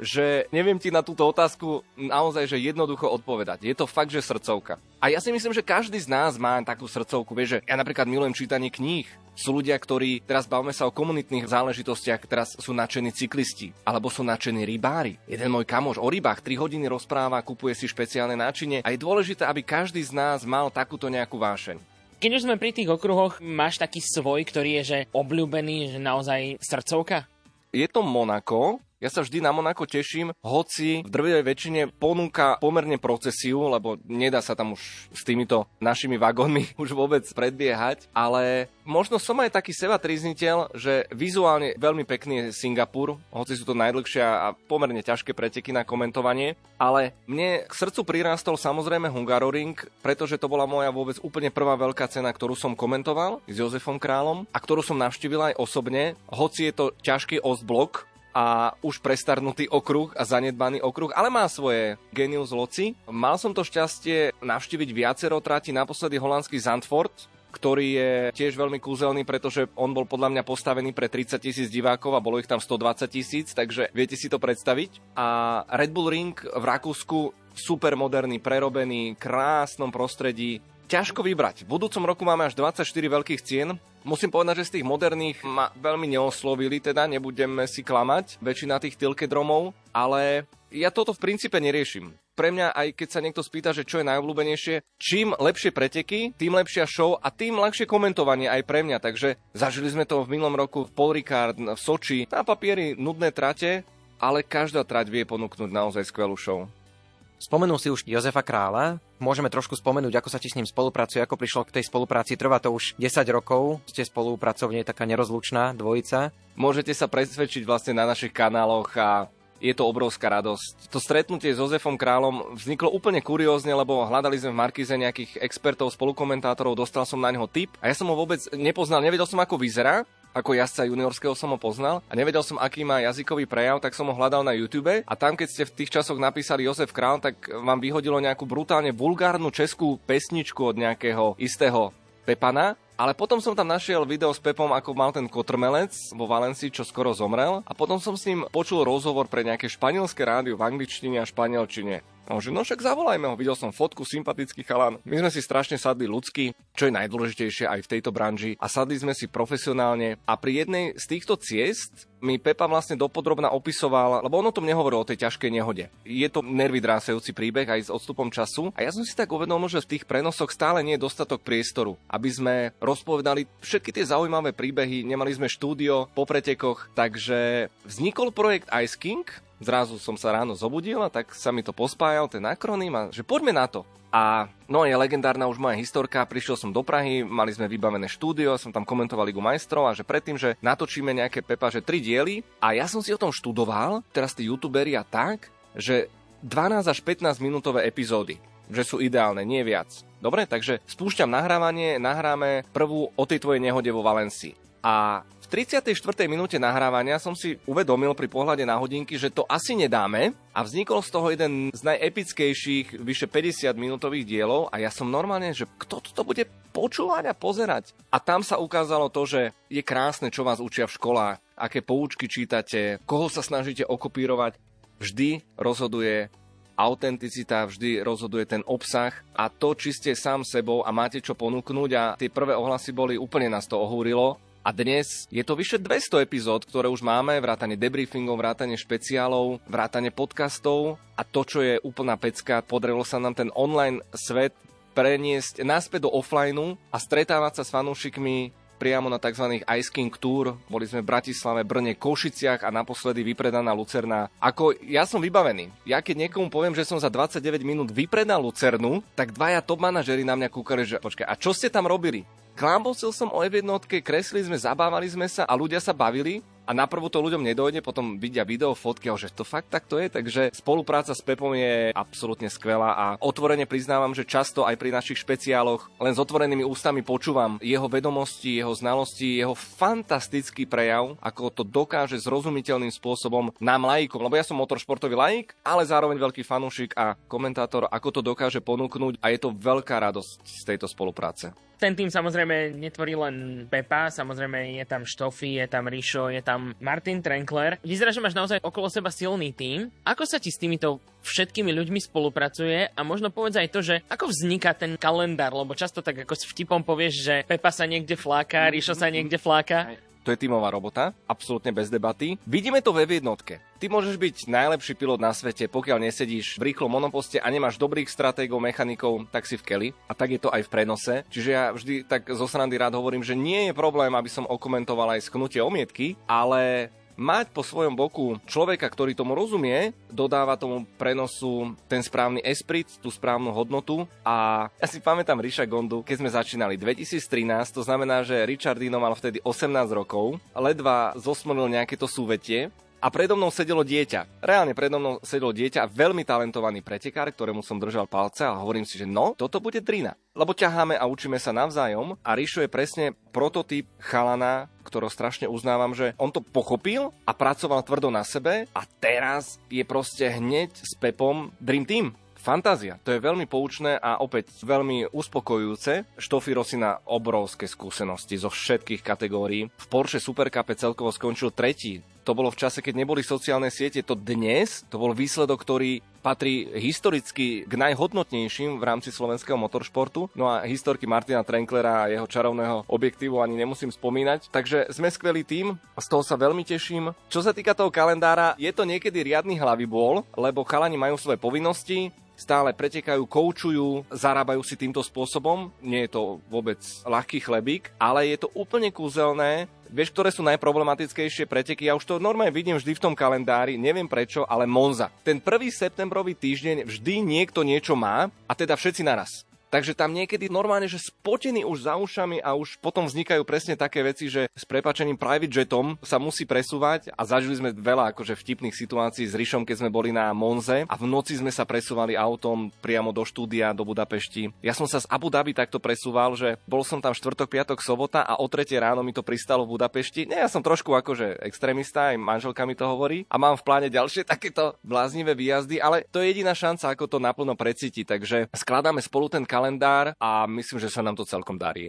že neviem ti na túto otázku naozaj že jednoducho odpovedať. Je to fakt, že srdcovka. A ja si myslím, že každý z nás má takú srdcovku. Vieš, že ja napríklad milujem čítanie kníh. Sú ľudia, ktorí, teraz bavme sa o komunitných záležitostiach, teraz sú nadšení cyklisti, alebo sú nadšení rybári. Jeden môj kamoš o rybách 3 hodiny rozpráva, kupuje si špeciálne náčinie a je dôležité, aby každý z nás mal takúto nejakú vášeň. Keď už sme pri tých okruhoch, máš taký svoj, ktorý je že obľúbený, že naozaj srdcovka? Je to Monako, ja sa vždy na Monako teším, hoci v drvivej väčšine ponúka pomerne procesiu, lebo nedá sa tam už s týmito našimi vagónmi už vôbec predbiehať, ale možno som aj taký seba trizniteľ, že vizuálne veľmi pekný je Singapur, hoci sú to najdlhšie a pomerne ťažké preteky na komentovanie, ale mne k srdcu prirástol samozrejme Hungaroring, pretože to bola moja vôbec úplne prvá veľká cena, ktorú som komentoval s Jozefom Králom a ktorú som navštívil aj osobne, hoci je to ťažký ostblok, a už prestarnutý okruh a zanedbaný okruh, ale má svoje genius loci. Mal som to šťastie navštíviť viacero trati, naposledy holandský Zandvoort, ktorý je tiež veľmi kúzelný, pretože on bol podľa mňa postavený pre 30 tisíc divákov a bolo ich tam 120 tisíc, takže viete si to predstaviť. A Red Bull Ring v Rakúsku super moderný, prerobený, krásnom prostredí, ťažko vybrať. V budúcom roku máme až 24 veľkých cien, Musím povedať, že z tých moderných ma veľmi neoslovili, teda nebudeme si klamať, väčšina tých tilke dromov, ale ja toto v princípe neriešim. Pre mňa, aj keď sa niekto spýta, že čo je najobľúbenejšie, čím lepšie preteky, tým lepšia show a tým ľahšie komentovanie aj pre mňa. Takže zažili sme to v minulom roku v Paul Ricard, v Soči. Na papieri nudné trate, ale každá trať vie ponúknuť naozaj skvelú show. Spomenul si už Jozefa Krála. Môžeme trošku spomenúť, ako sa ti s ním spolupracuje, ako prišlo k tej spolupráci. Trvá to už 10 rokov, ste spolupracovne taká nerozlučná dvojica. Môžete sa presvedčiť vlastne na našich kanáloch a je to obrovská radosť. To stretnutie s Jozefom Králom vzniklo úplne kuriózne, lebo hľadali sme v Markize nejakých expertov, spolukomentátorov, dostal som na neho tip a ja som ho vôbec nepoznal, nevedel som, ako vyzerá ako jazdca juniorského som ho poznal a nevedel som, aký má jazykový prejav, tak som ho hľadal na YouTube a tam, keď ste v tých časoch napísali Jozef Král, tak vám vyhodilo nejakú brutálne vulgárnu českú pesničku od nejakého istého Pepana ale potom som tam našiel video s Pepom, ako mal ten kotrmelec vo Valencii, čo skoro zomrel. A potom som s ním počul rozhovor pre nejaké španielské rádio v angličtine a španielčine. A on že, no však zavolajme ho, videl som fotku, sympatický chalan. My sme si strašne sadli ľudsky, čo je najdôležitejšie aj v tejto branži. A sadli sme si profesionálne. A pri jednej z týchto ciest mi Pepa vlastne dopodrobna opisoval, lebo on o tom nehovoril o tej ťažkej nehode. Je to nervy drásajúci príbeh aj s odstupom času. A ja som si tak uvedomil, že v tých prenosoch stále nie je dostatok priestoru, aby sme rozpovedali všetky tie zaujímavé príbehy. Nemali sme štúdio po pretekoch, takže vznikol projekt Ice King, Zrazu som sa ráno zobudil a tak sa mi to pospájal, ten akronym a že poďme na to. A no je legendárna už moja historka, prišiel som do Prahy, mali sme vybavené štúdio, som tam komentoval Ligu majstrov a že predtým, že natočíme nejaké Pepa, že tri diely a ja som si o tom študoval, teraz tí youtuberi a tak, že 12 až 15 minútové epizódy že sú ideálne, nie viac. Dobre, takže spúšťam nahrávanie, nahráme prvú o tej tvojej nehode vo Valencii. A v 34. minúte nahrávania som si uvedomil pri pohľade na hodinky, že to asi nedáme a vznikol z toho jeden z najepickejších vyše 50 minútových dielov a ja som normálne, že kto to bude počúvať a pozerať. A tam sa ukázalo to, že je krásne, čo vás učia v školách, aké poučky čítate, koho sa snažíte okopírovať. Vždy rozhoduje autenticita vždy rozhoduje ten obsah a to, či ste sám sebou a máte čo ponúknuť a tie prvé ohlasy boli úplne nás to ohúrilo. A dnes je to vyše 200 epizód, ktoré už máme, vrátane debriefingov, vrátane špeciálov, vrátane podcastov a to, čo je úplná pecka, podarilo sa nám ten online svet preniesť naspäť do offlineu a stretávať sa s fanúšikmi priamo na tzv. Ice King Tour. Boli sme v Bratislave, Brne, Košiciach a naposledy vypredaná Lucerna. Ako ja som vybavený. Ja keď niekomu poviem, že som za 29 minút vypredal Lucernu, tak dvaja top manažery na mňa kúkali, že počkaj, a čo ste tam robili? Klambosil som o F1, kreslili sme, zabávali sme sa a ľudia sa bavili a naprvu to ľuďom nedojde, potom vidia video, fotky, že to fakt tak to je, takže spolupráca s Pepom je absolútne skvelá a otvorene priznávam, že často aj pri našich špeciáloch len s otvorenými ústami počúvam jeho vedomosti, jeho znalosti, jeho fantastický prejav, ako to dokáže zrozumiteľným spôsobom nám laikom, lebo ja som motoršportový laik, ale zároveň veľký fanúšik a komentátor, ako to dokáže ponúknuť a je to veľká radosť z tejto spolupráce. Ten tým samozrejme netvorí len Pepa, samozrejme je tam Štofy, je tam Rišo, je tam Martin Trenkler. Vyzerá, že máš naozaj okolo seba silný tým. Ako sa ti s týmito všetkými ľuďmi spolupracuje a možno povedz aj to, že ako vzniká ten kalendár, lebo často tak ako s vtipom povieš, že Pepa sa niekde fláka, Rišo sa niekde fláka. To je tímová robota, absolútne bez debaty. Vidíme to ve jednotke. Ty môžeš byť najlepší pilot na svete, pokiaľ nesedíš v rýchlom monoposte a nemáš dobrých stratégov, mechanikov, tak si v keli. A tak je to aj v prenose. Čiže ja vždy tak zo srandy rád hovorím, že nie je problém, aby som okomentoval aj sknutie omietky, ale mať po svojom boku človeka, ktorý tomu rozumie, dodáva tomu prenosu ten správny esprit, tú správnu hodnotu. A ja si pamätám Ríša Gondu, keď sme začínali 2013, to znamená, že Richardino mal vtedy 18 rokov, ledva zosmolil nejaké to súvetie a predo mnou sedelo dieťa. Reálne predo mnou sedelo dieťa veľmi talentovaný pretekár, ktorému som držal palce a hovorím si, že no, toto bude drina. Lebo ťaháme a učíme sa navzájom a Rišo je presne prototyp chalana, ktorého strašne uznávam, že on to pochopil a pracoval tvrdo na sebe a teraz je proste hneď s Pepom Dream Team fantázia. To je veľmi poučné a opäť veľmi uspokojujúce. Štofy Rosina obrovské skúsenosti zo všetkých kategórií. V Porsche Supercupe celkovo skončil tretí to bolo v čase, keď neboli sociálne siete, to dnes, to bol výsledok, ktorý patrí historicky k najhodnotnejším v rámci slovenského motoršportu. No a historky Martina Trenklera a jeho čarovného objektívu ani nemusím spomínať. Takže sme skvelý tým, z toho sa veľmi teším. Čo sa týka toho kalendára, je to niekedy riadny hlavy bol, lebo chalani majú svoje povinnosti, stále pretekajú, koučujú, zarábajú si týmto spôsobom. Nie je to vôbec ľahký chlebík, ale je to úplne kúzelné Vieš, ktoré sú najproblematickejšie preteky? Ja už to normálne vidím vždy v tom kalendári, neviem prečo, ale Monza. Ten prvý septembrový týždeň vždy niekto niečo má a teda všetci naraz. Takže tam niekedy normálne, že spotený už za ušami a už potom vznikajú presne také veci, že s prepačením private jetom sa musí presúvať a zažili sme veľa akože vtipných situácií s Rišom, keď sme boli na Monze a v noci sme sa presúvali autom priamo do štúdia do Budapešti. Ja som sa z Abu Dhabi takto presúval, že bol som tam štvrtok, piatok, sobota a o tretie ráno mi to pristalo v Budapešti. Nie, ja som trošku akože extrémista, aj manželka mi to hovorí a mám v pláne ďalšie takéto bláznivé výjazdy, ale to je jediná šanca, ako to naplno precítiť. Takže skladáme spolu ten kalendár a myslím, že sa nám to celkom darí.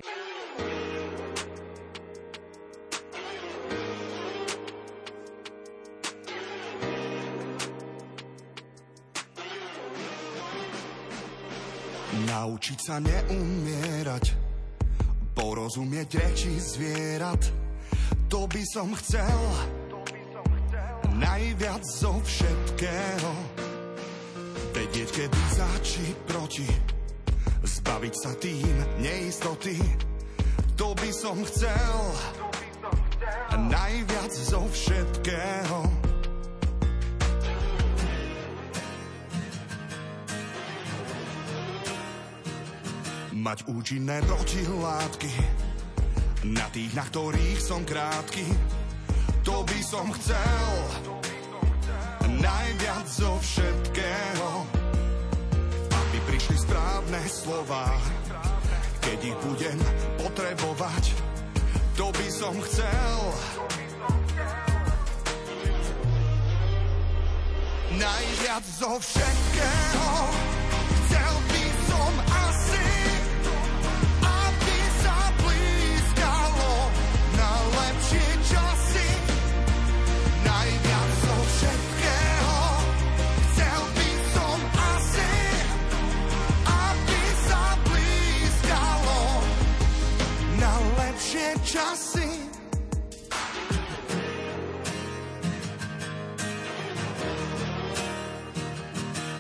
Naučiť sa neumierať, porozumieť reči zvierat, to by som chcel, najviac zo všetkého vedieť, kedy za či proti. Zbaviť sa tým neistoty, to by som chcel. Najviac zo všetkého. Mať účinné protilátky na tých, na ktorých som krátky, to by som chcel najviac zo všetkého, správne slova, keď ich budem potrebovať, to by som chcel. Najviac zo všetkého,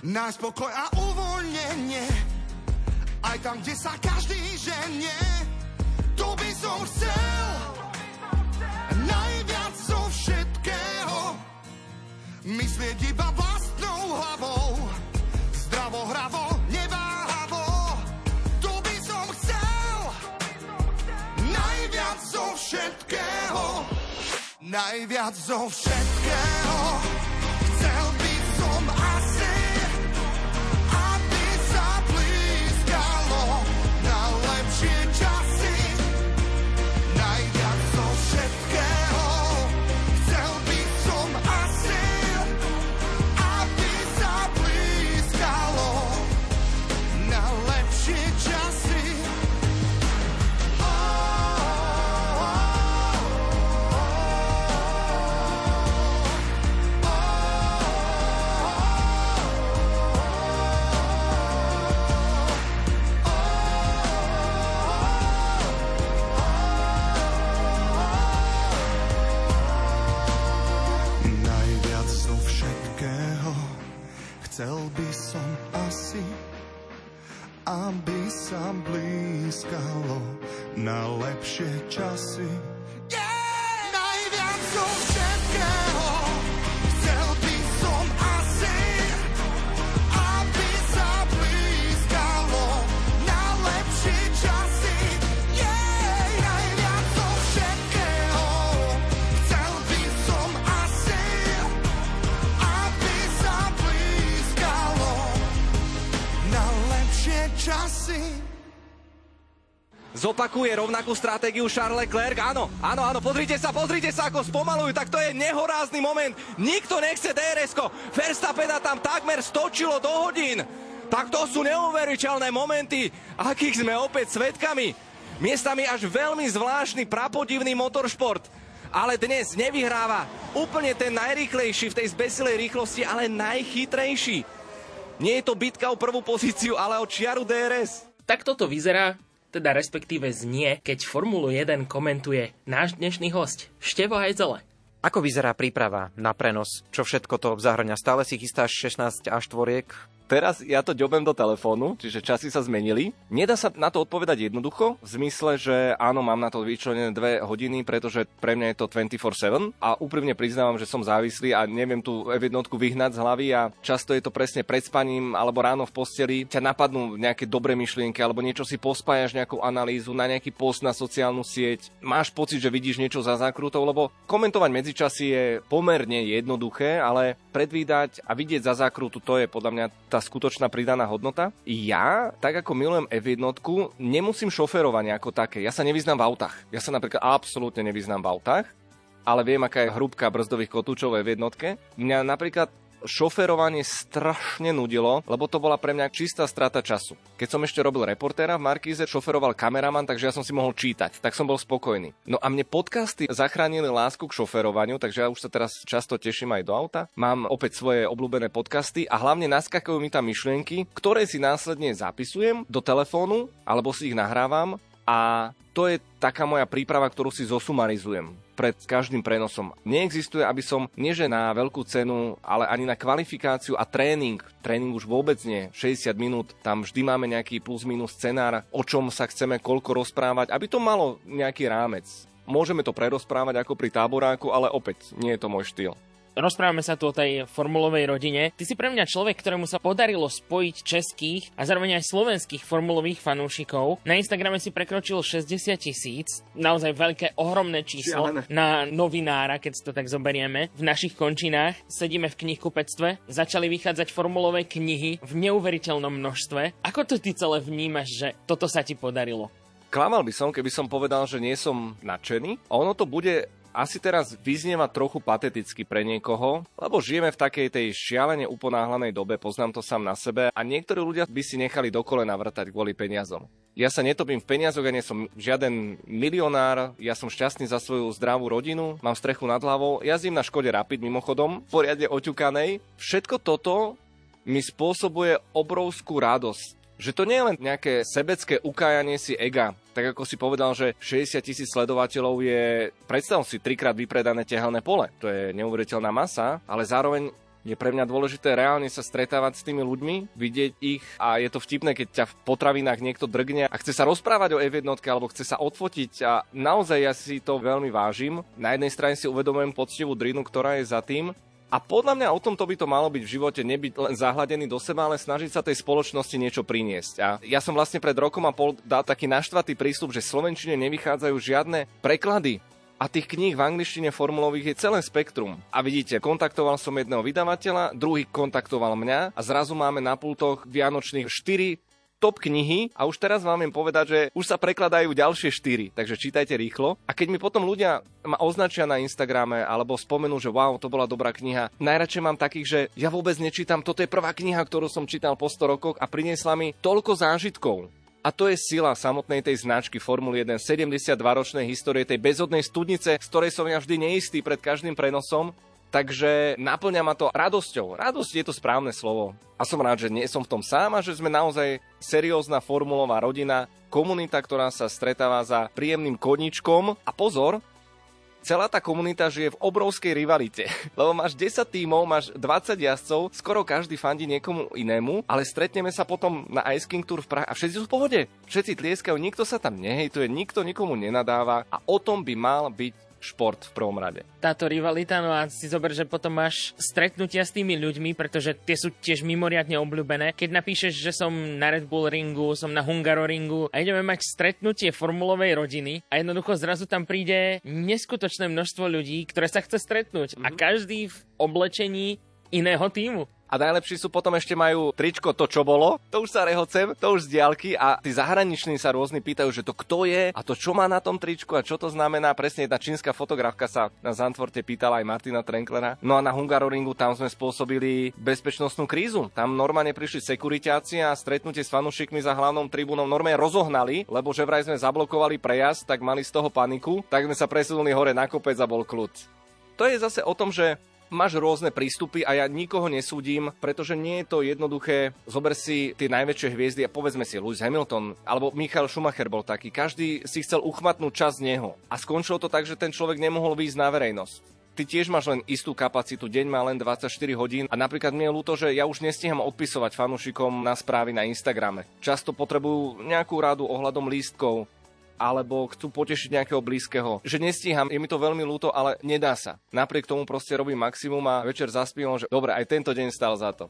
Nájsť pokoj a uvoľnenie. Aj tam, kde sa každý ženie. To by som chcel Najviac zo všetkého. Myslieť iba vlastnou hlavou. Zdravo, hravo, neváhavo. To by som chcel Najviac zo všetkého. Najviac zo všetkého Zopakuje rovnakú stratégiu Charles Leclerc. Áno, áno, áno, pozrite sa, pozrite sa, ako spomalujú, tak to je nehorázny moment. Nikto nechce DRS-ko. Verstappena tam takmer stočilo do hodín. Tak to sú neuveriteľné momenty, akých sme opäť svetkami. Miestami až veľmi zvláštny, prapodivný motoršport. Ale dnes nevyhráva úplne ten najrýchlejší v tej zbesilej rýchlosti, ale najchytrejší. Nie je to bitka o prvú pozíciu, ale o čiaru DRS. Tak toto vyzerá, teda respektíve znie, keď Formulu 1 komentuje náš dnešný host, Števo Hajzele. Ako vyzerá príprava na prenos? Čo všetko to zahrňa? Stále si chystáš 16 až tvoriek? Teraz ja to ďobem do telefónu, čiže časy sa zmenili. Nedá sa na to odpovedať jednoducho, v zmysle, že áno, mám na to vyčlenené dve hodiny, pretože pre mňa je to 24-7 a úprimne priznávam, že som závislý a neviem tú jednotku vyhnať z hlavy a často je to presne pred spaním alebo ráno v posteli. Ťa napadnú nejaké dobré myšlienky alebo niečo si pospájaš nejakú analýzu na nejaký post na sociálnu sieť. Máš pocit, že vidíš niečo za zákrutou, lebo komentovať medzičasy je pomerne jednoduché, ale predvídať a vidieť za zákrutu, to je podľa mňa tá skutočná pridaná hodnota. Ja, tak ako milujem F1, nemusím šoferovať ako také. Ja sa nevyznám v autách. Ja sa napríklad absolútne nevyznám v autách, ale viem, aká je hrúbka brzdových kotúčov v jednotke. Mňa napríklad šoferovanie strašne nudilo, lebo to bola pre mňa čistá strata času. Keď som ešte robil reportéra v Markíze, šoferoval kameraman, takže ja som si mohol čítať, tak som bol spokojný. No a mne podcasty zachránili lásku k šoferovaniu, takže ja už sa teraz často teším aj do auta. Mám opäť svoje obľúbené podcasty a hlavne naskakujú mi tam myšlienky, ktoré si následne zapisujem do telefónu alebo si ich nahrávam a to je taká moja príprava, ktorú si zosumarizujem pred každým prenosom. Neexistuje, aby som nie že na veľkú cenu, ale ani na kvalifikáciu a tréning. Tréning už vôbec nie. 60 minút, tam vždy máme nejaký plus minus scenár, o čom sa chceme koľko rozprávať, aby to malo nejaký rámec. Môžeme to prerozprávať ako pri táboráku, ale opäť nie je to môj štýl. Rozprávame sa tu o tej formulovej rodine. Ty si pre mňa človek, ktorému sa podarilo spojiť českých a zároveň aj slovenských formulových fanúšikov. Na Instagrame si prekročil 60 tisíc, naozaj veľké, ohromné číslo Šialené. na novinára, keď si to tak zoberieme. V našich končinách sedíme v knihkupectve, začali vychádzať formulové knihy v neuveriteľnom množstve. Ako to ty celé vnímaš, že toto sa ti podarilo? Klamal by som, keby som povedal, že nie som nadšený. Ono to bude asi teraz vyznieva trochu pateticky pre niekoho, lebo žijeme v takej tej šialene uponáhlanej dobe, poznám to sám na sebe a niektorí ľudia by si nechali do kolena vrtať kvôli peniazom. Ja sa netopím v peniazoch, ja nie som žiaden milionár, ja som šťastný za svoju zdravú rodinu, mám strechu nad hlavou, jazdím na Škode Rapid mimochodom, poriadne oťukanej. Všetko toto mi spôsobuje obrovskú radosť že to nie je len nejaké sebecké ukájanie si ega. Tak ako si povedal, že 60 tisíc sledovateľov je, predstav si, trikrát vypredané tehelné pole. To je neuveriteľná masa, ale zároveň je pre mňa dôležité reálne sa stretávať s tými ľuďmi, vidieť ich a je to vtipné, keď ťa v potravinách niekto drgne a chce sa rozprávať o F1 alebo chce sa odfotiť a naozaj ja si to veľmi vážim. Na jednej strane si uvedomujem poctivú drinu, ktorá je za tým, a podľa mňa o tomto by to malo byť v živote, nebyť len zahladený do seba, ale snažiť sa tej spoločnosti niečo priniesť. A ja som vlastne pred rokom a pol dal taký naštvatý prístup, že Slovenčine nevychádzajú žiadne preklady. A tých kníh v angličtine formulových je celé spektrum. A vidíte, kontaktoval som jedného vydavateľa, druhý kontaktoval mňa a zrazu máme na pultoch vianočných 4 top knihy a už teraz vám viem povedať, že už sa prekladajú ďalšie štyri, takže čítajte rýchlo. A keď mi potom ľudia ma označia na Instagrame alebo spomenú, že wow, to bola dobrá kniha, najradšej mám takých, že ja vôbec nečítam, toto je prvá kniha, ktorú som čítal po 100 rokoch a priniesla mi toľko zážitkov. A to je sila samotnej tej značky Formuly 1, 72-ročnej histórie tej bezodnej studnice, z ktorej som ja vždy neistý pred každým prenosom, Takže naplňa ma to radosťou. Radosť je to správne slovo. A som rád, že nie som v tom sám a že sme naozaj seriózna formulová rodina, komunita, ktorá sa stretáva za príjemným koničkom. A pozor, celá tá komunita žije v obrovskej rivalite. Lebo máš 10 tímov, máš 20 jazdcov, skoro každý fandí niekomu inému, ale stretneme sa potom na Ice King Tour v Prahe a všetci sú v pohode. Všetci tlieskajú, nikto sa tam nehejtuje, nikto nikomu nenadáva a o tom by mal byť šport v prvom rade. Táto rivalita, no a si zober, že potom máš stretnutia s tými ľuďmi, pretože tie sú tiež mimoriadne obľúbené. Keď napíšeš, že som na Red Bull ringu, som na Hungaroringu a ideme mať stretnutie formulovej rodiny a jednoducho zrazu tam príde neskutočné množstvo ľudí, ktoré sa chce stretnúť mm-hmm. a každý v oblečení iného týmu. A najlepší sú potom ešte majú tričko to, čo bolo. To už sa rehocem, to už z diálky a tí zahraniční sa rôzni pýtajú, že to kto je a to čo má na tom tričku a čo to znamená. Presne tá čínska fotografka sa na Zantvorte pýtala aj Martina Trenklera. No a na Hungaroringu tam sme spôsobili bezpečnostnú krízu. Tam normálne prišli sekuritáci a stretnutie s fanúšikmi za hlavnou tribúnou normálne rozohnali, lebo že vraj sme zablokovali prejazd, tak mali z toho paniku, tak sme sa presunuli hore na kopec a bol kľud. To je zase o tom, že máš rôzne prístupy a ja nikoho nesúdim, pretože nie je to jednoduché. Zober si tie najväčšie hviezdy a povedzme si Lewis Hamilton alebo Michael Schumacher bol taký. Každý si chcel uchmatnúť čas z neho. A skončilo to tak, že ten človek nemohol výjsť na verejnosť ty tiež máš len istú kapacitu, deň má len 24 hodín a napríklad mne je ľúto, že ja už nestíham odpisovať fanúšikom na správy na Instagrame. Často potrebujú nejakú radu ohľadom lístkov, alebo chcú potešiť nejakého blízkeho. Že nestíham, je mi to veľmi ľúto, ale nedá sa. Napriek tomu proste robím maximum a večer zaspívam, že dobre, aj tento deň stal za to.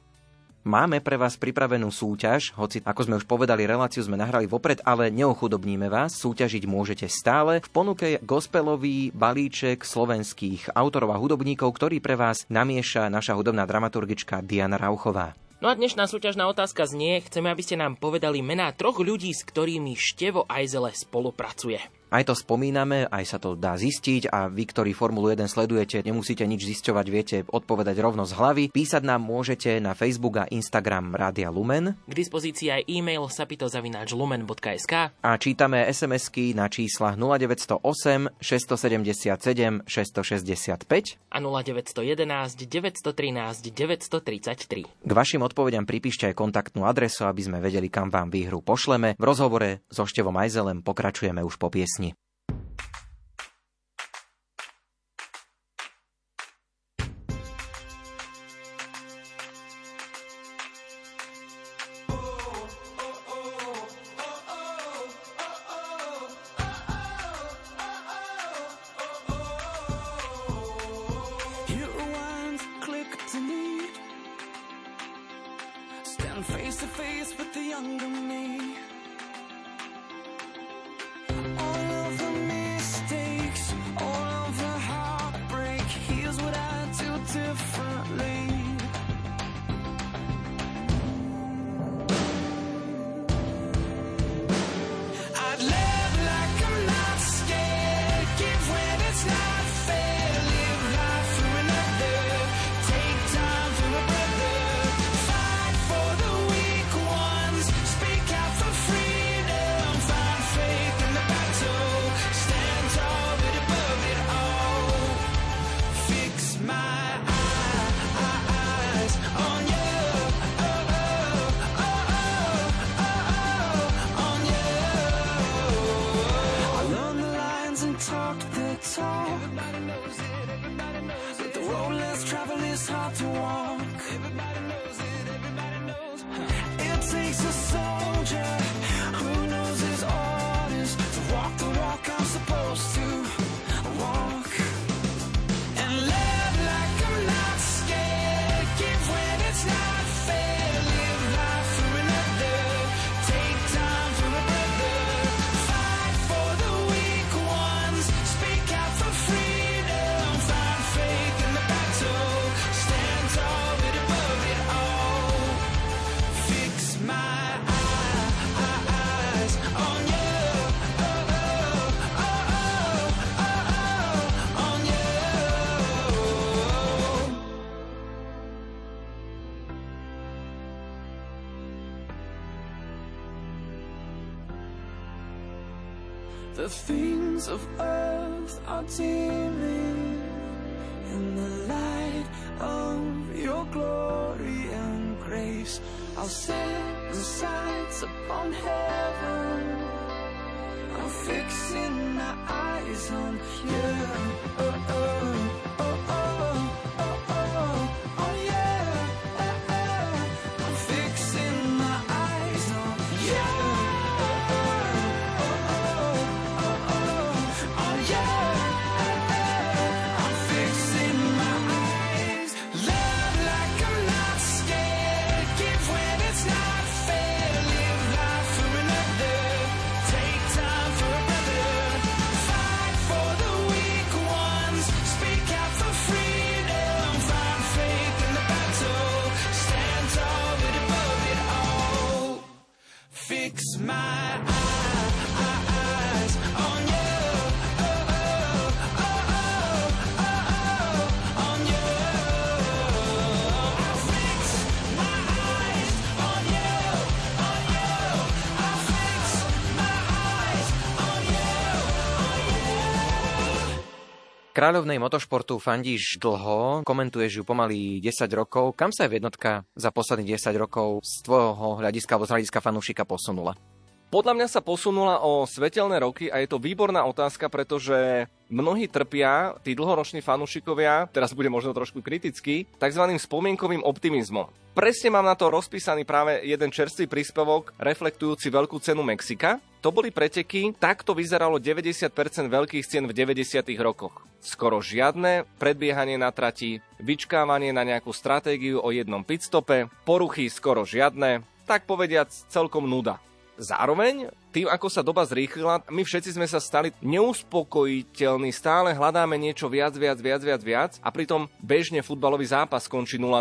Máme pre vás pripravenú súťaž, hoci ako sme už povedali, reláciu sme nahrali vopred, ale neochudobníme vás. Súťažiť môžete stále. V ponuke je gospelový balíček slovenských autorov a hudobníkov, ktorý pre vás namieša naša hudobná dramaturgička Diana Rauchová. No a dnešná súťažná otázka znie, chceme, aby ste nám povedali mená troch ľudí, s ktorými Števo Ajzele spolupracuje. Aj to spomíname, aj sa to dá zistiť a vy, ktorí Formulu 1 sledujete, nemusíte nič zisťovať, viete odpovedať rovno z hlavy. Písať nám môžete na Facebook a Instagram Rádia Lumen. K dispozícii aj e-mail sapitozavináčlumen.sk A čítame SMS-ky na číslach 0908 677 665 a 0911 913 933. K vašim odpovediam pripíšte aj kontaktnú adresu, aby sme vedeli, kam vám výhru pošleme. V rozhovore so Števom Ajzelem pokračujeme už po piesni. песни. Are dimming in the light of your glory and grace. I'll set the sights upon heaven. I'm fixing my eyes on you. Oh, oh, Kráľovnej motošportu fandíš dlho, komentuješ ju pomaly 10 rokov. Kam sa je jednotka za posledných 10 rokov z tvojho hľadiska alebo z hľadiska fanúšika posunula? Podľa mňa sa posunula o svetelné roky a je to výborná otázka, pretože mnohí trpia, tí dlhoroční fanúšikovia, teraz bude možno trošku kritický, tzv. spomienkovým optimizmom. Presne mám na to rozpísaný práve jeden čerstvý príspevok reflektujúci veľkú cenu Mexika. To boli preteky, takto vyzeralo 90% veľkých cien v 90. rokoch. Skoro žiadne predbiehanie na trati, vyčkávanie na nejakú stratégiu o jednom pitstope, poruchy skoro žiadne, tak povediac celkom nuda. Zároveň, tým ako sa doba zrýchlila, my všetci sme sa stali neuspokojiteľní, stále hľadáme niečo viac, viac, viac, viac, viac a pritom bežne futbalový zápas skončí 0-0.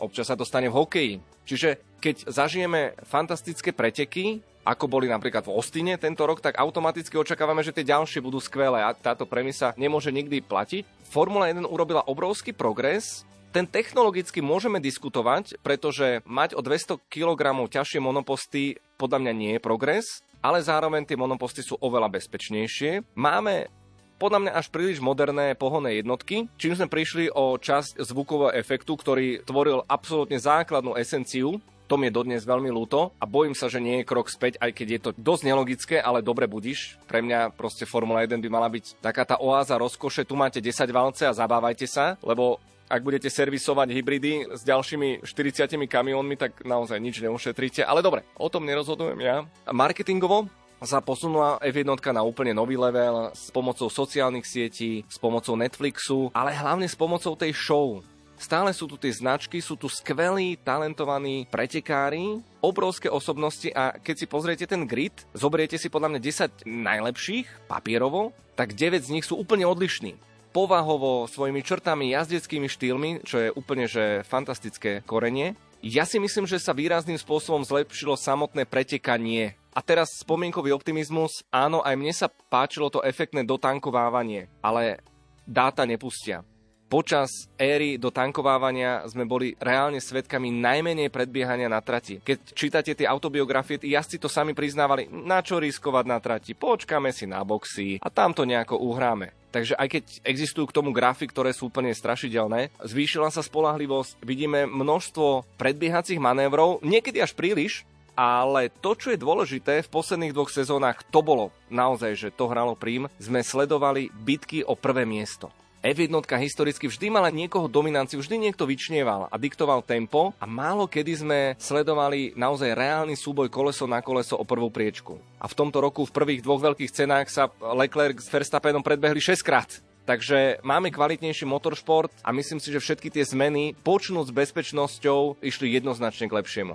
Občas sa to stane v hokeji. Čiže keď zažijeme fantastické preteky, ako boli napríklad v Ostine tento rok, tak automaticky očakávame, že tie ďalšie budú skvelé a táto premisa nemôže nikdy platiť. Formula 1 urobila obrovský progres, ten technologicky môžeme diskutovať, pretože mať o 200 kg ťažšie monoposty podľa mňa nie je progres, ale zároveň tie monoposty sú oveľa bezpečnejšie. Máme podľa mňa až príliš moderné pohonné jednotky, čím sme prišli o časť zvukového efektu, ktorý tvoril absolútne základnú esenciu to mi je dodnes veľmi ľúto a bojím sa, že nie je krok späť, aj keď je to dosť nelogické, ale dobre budíš. Pre mňa proste Formula 1 by mala byť taká tá oáza rozkoše, tu máte 10 valce a zabávajte sa, lebo ak budete servisovať hybridy s ďalšími 40 kamiónmi, tak naozaj nič neušetríte. Ale dobre, o tom nerozhodujem ja. Marketingovo sa posunula F1 na úplne nový level s pomocou sociálnych sietí, s pomocou Netflixu, ale hlavne s pomocou tej show. Stále sú tu tie značky, sú tu skvelí, talentovaní pretekári, obrovské osobnosti a keď si pozriete ten grid, zobriete si podľa mňa 10 najlepších papierovo, tak 9 z nich sú úplne odlišní povahovo, svojimi črtami, jazdeckými štýlmi, čo je úplne že fantastické korenie. Ja si myslím, že sa výrazným spôsobom zlepšilo samotné pretekanie. A teraz spomienkový optimizmus, áno, aj mne sa páčilo to efektné dotankovávanie, ale dáta nepustia. Počas éry do tankovávania sme boli reálne svetkami najmenej predbiehania na trati. Keď čítate tie autobiografie, tí jazdci to sami priznávali, na čo riskovať na trati, počkáme si na boxy a tam to nejako uhráme. Takže aj keď existujú k tomu grafy, ktoré sú úplne strašidelné, zvýšila sa spolahlivosť, vidíme množstvo predbiehacích manévrov, niekedy až príliš, ale to, čo je dôležité, v posledných dvoch sezónach to bolo naozaj, že to hralo prím, sme sledovali bitky o prvé miesto. F1 historicky vždy mala niekoho dominanciu, vždy niekto vyčnieval a diktoval tempo a málo kedy sme sledovali naozaj reálny súboj koleso na koleso o prvú priečku. A v tomto roku v prvých dvoch veľkých cenách sa Leclerc s Verstappenom predbehli 6 krát. Takže máme kvalitnejší motoršport a myslím si, že všetky tie zmeny, počnúť s bezpečnosťou, išli jednoznačne k lepšiemu.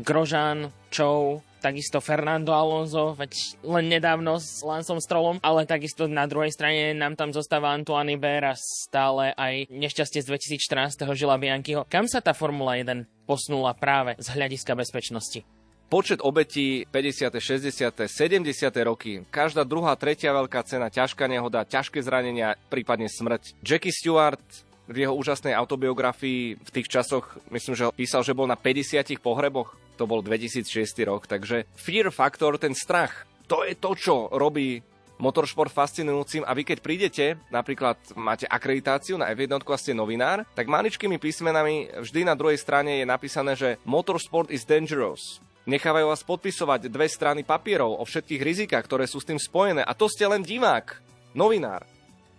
Grožan, Chou, takisto Fernando Alonso, veď len nedávno s Lansom Strollom, ale takisto na druhej strane nám tam zostáva Antoine a stále aj nešťastie z 2014. Žila Bianchiho. Kam sa tá Formula 1 posunula práve z hľadiska bezpečnosti? Počet obetí 50., 60., 70. roky, každá druhá, tretia veľká cena, ťažká nehoda, ťažké zranenia, prípadne smrť. Jackie Stewart v jeho úžasnej autobiografii v tých časoch, myslím, že písal, že bol na 50 pohreboch to bol 2006 rok, takže fear factor, ten strach, to je to, čo robí motoršport fascinujúcim a vy keď prídete, napríklad máte akreditáciu na F1 a ste novinár, tak maličkými písmenami vždy na druhej strane je napísané, že motorsport is dangerous. Nechávajú vás podpisovať dve strany papierov o všetkých rizikách, ktoré sú s tým spojené a to ste len divák, novinár.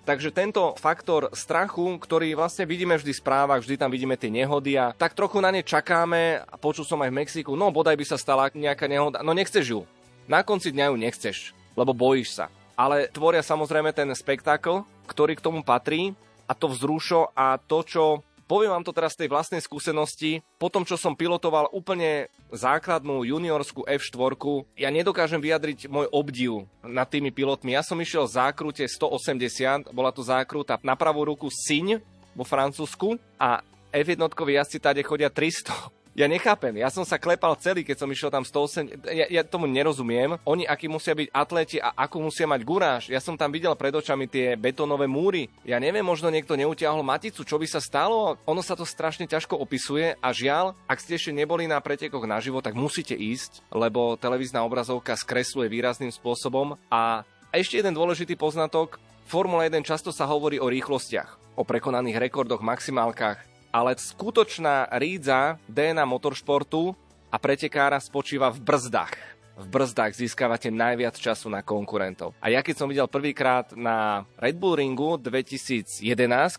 Takže tento faktor strachu, ktorý vlastne vidíme vždy v správach, vždy tam vidíme tie nehody a tak trochu na ne čakáme a počul som aj v Mexiku, no bodaj by sa stala nejaká nehoda, no nechceš ju. Na konci dňa ju nechceš, lebo bojíš sa. Ale tvoria samozrejme ten spektákl, ktorý k tomu patrí a to vzrušo a to, čo Poviem vám to teraz z tej vlastnej skúsenosti. Po tom, čo som pilotoval úplne základnú juniorskú F4, ja nedokážem vyjadriť môj obdiv nad tými pilotmi. Ja som išiel v zákrute 180, bola to zákruta na pravú ruku Siň vo Francúzsku a F1 jazdci tade chodia 300 ja nechápem, ja som sa klepal celý, keď som išiel tam 108, ja, ja tomu nerozumiem. Oni, akí musia byť atleti a akú musia mať guráž. Ja som tam videl pred očami tie betónové múry. Ja neviem, možno niekto neutiahol maticu, čo by sa stalo. Ono sa to strašne ťažko opisuje a žiaľ, ak ste ešte neboli na pretekoch naživo, tak musíte ísť, lebo televízna obrazovka skresluje výrazným spôsobom. A ešte jeden dôležitý poznatok. Formula 1 často sa hovorí o rýchlostiach, o prekonaných rekordoch, maximálkach ale skutočná rídza DNA motoršportu a pretekára spočíva v brzdách. V brzdách získavate najviac času na konkurentov. A ja keď som videl prvýkrát na Red Bull Ringu 2011,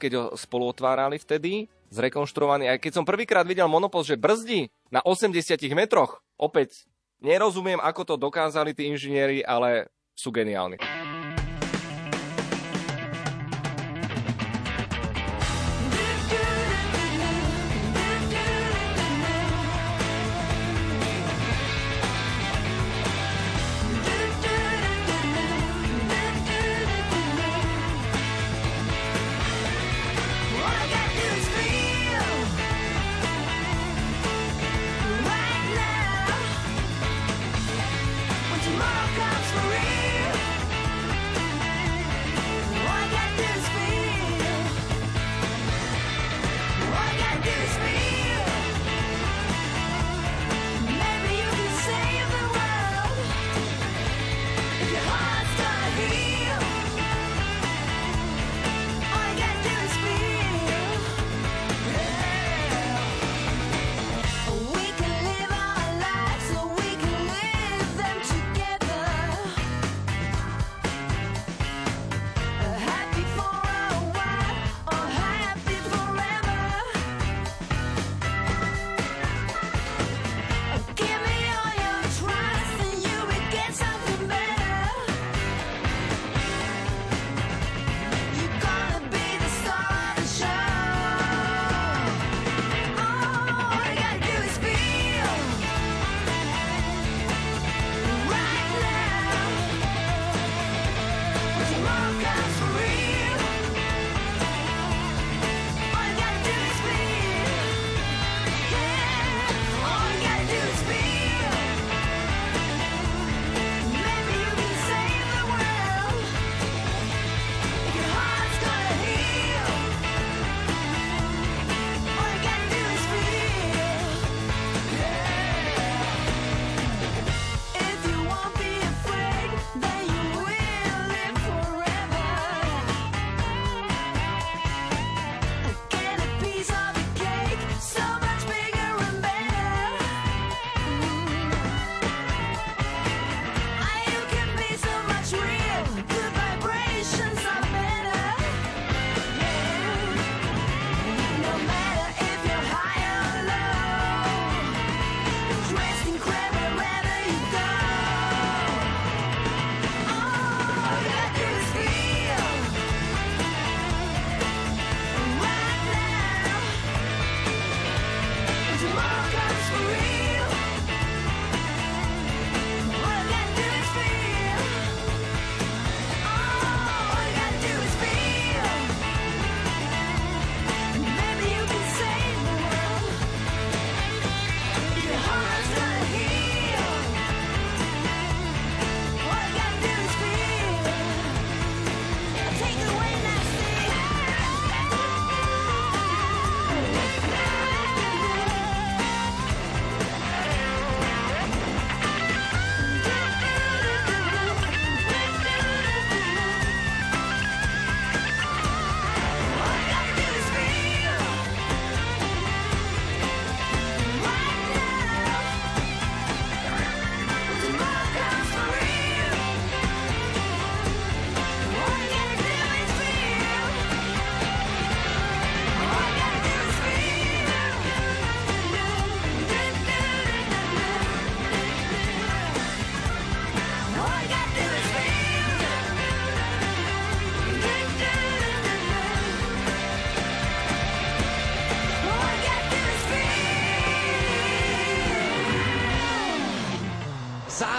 keď ho spolu otvárali vtedy, zrekonštruovaný, aj keď som prvýkrát videl monopost, že brzdí na 80 metroch, opäť nerozumiem, ako to dokázali tí inžinieri, ale sú geniálni.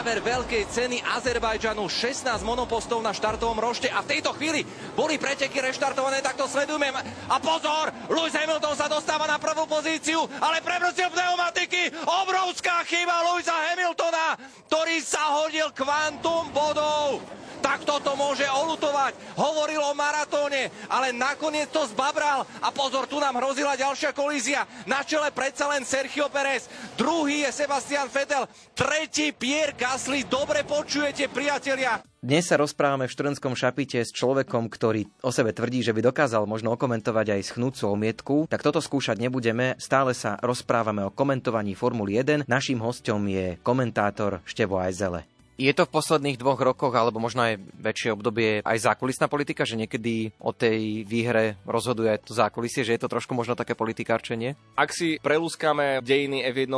Záver veľkej ceny Azerbajdžanu 16 monopostov na štartovom rošte a v tejto chvíli boli preteky reštartované, tak to sledujeme. A pozor, Lewis Hamilton sa dostáva na prvú pozíciu, ale prebrzdil pneumatiky. Obrovská chyba Lewisa Hamiltona, ktorý sa hodil kvantum bodov tak toto môže olutovať. Hovoril o maratóne, ale nakoniec to zbabral. A pozor, tu nám hrozila ďalšia kolízia. Na čele predsa len Sergio Pérez. Druhý je Sebastian Vettel. Tretí Pierre Gasly. Dobre počujete, priatelia. Dnes sa rozprávame v študentskom šapite s človekom, ktorý o sebe tvrdí, že by dokázal možno okomentovať aj schnúcu omietku, tak toto skúšať nebudeme. Stále sa rozprávame o komentovaní Formuly 1. Naším hostom je komentátor Števo Ajzele. Je to v posledných dvoch rokoch, alebo možno aj väčšie obdobie, aj zákulisná politika, že niekedy o tej výhre rozhoduje aj to zákulisie, že je to trošku možno také politikárčenie? Ak si prelúskame dejiny F1,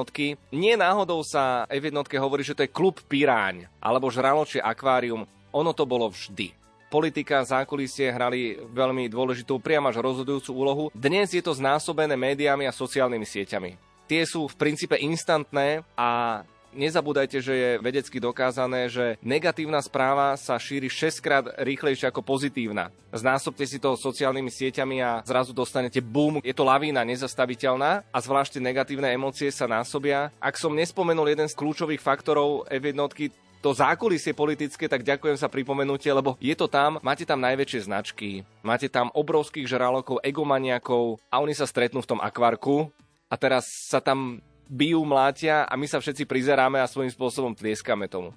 nie náhodou sa F1 hovorí, že to je klub Piráň, alebo žraločie akvárium. Ono to bolo vždy politika a zákulisie hrali veľmi dôležitú, priam až rozhodujúcu úlohu. Dnes je to znásobené médiami a sociálnymi sieťami. Tie sú v princípe instantné a nezabúdajte, že je vedecky dokázané, že negatívna správa sa šíri 6 krát rýchlejšie ako pozitívna. Znásobte si to sociálnymi sieťami a zrazu dostanete boom. Je to lavína nezastaviteľná a zvlášť negatívne emócie sa násobia. Ak som nespomenul jeden z kľúčových faktorov F1, to zákulisie politické, tak ďakujem za pripomenutie, lebo je to tam, máte tam najväčšie značky, máte tam obrovských žralokov, egomaniakov a oni sa stretnú v tom akvarku a teraz sa tam bijú, mlátia a my sa všetci prizeráme a svojím spôsobom tlieskame tomu.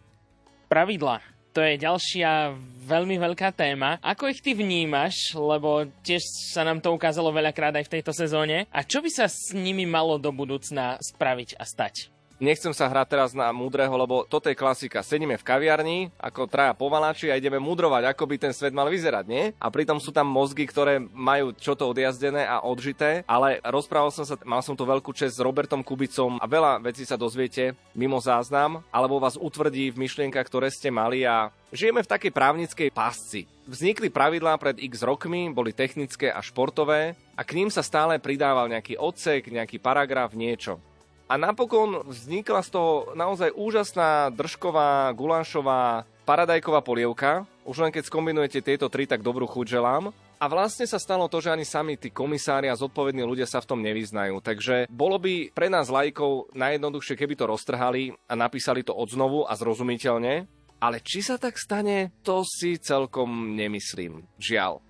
Pravidla. To je ďalšia veľmi veľká téma. Ako ich ty vnímaš, lebo tiež sa nám to ukázalo veľakrát aj v tejto sezóne. A čo by sa s nimi malo do budúcna spraviť a stať? Nechcem sa hrať teraz na múdreho, lebo toto je klasika. Sedíme v kaviarni, ako traja pomaláči a ideme mudrovať, ako by ten svet mal vyzerať, nie? A pritom sú tam mozgy, ktoré majú čo to odjazdené a odžité, ale rozprával som sa, mal som tu veľkú čest s Robertom Kubicom a veľa vecí sa dozviete mimo záznam, alebo vás utvrdí v myšlienkach, ktoré ste mali a Žijeme v takej právnickej pásci. Vznikli pravidlá pred x rokmi, boli technické a športové a k ním sa stále pridával nejaký odsek, nejaký paragraf, niečo. A napokon vznikla z toho naozaj úžasná držková, gulášová, paradajková polievka. Už len keď skombinujete tieto tri, tak dobrú chuť želám. A vlastne sa stalo to, že ani sami tí komisári a zodpovední ľudia sa v tom nevyznajú. Takže bolo by pre nás lajkov najjednoduchšie, keby to roztrhali a napísali to odznovu a zrozumiteľne. Ale či sa tak stane, to si celkom nemyslím. Žiaľ.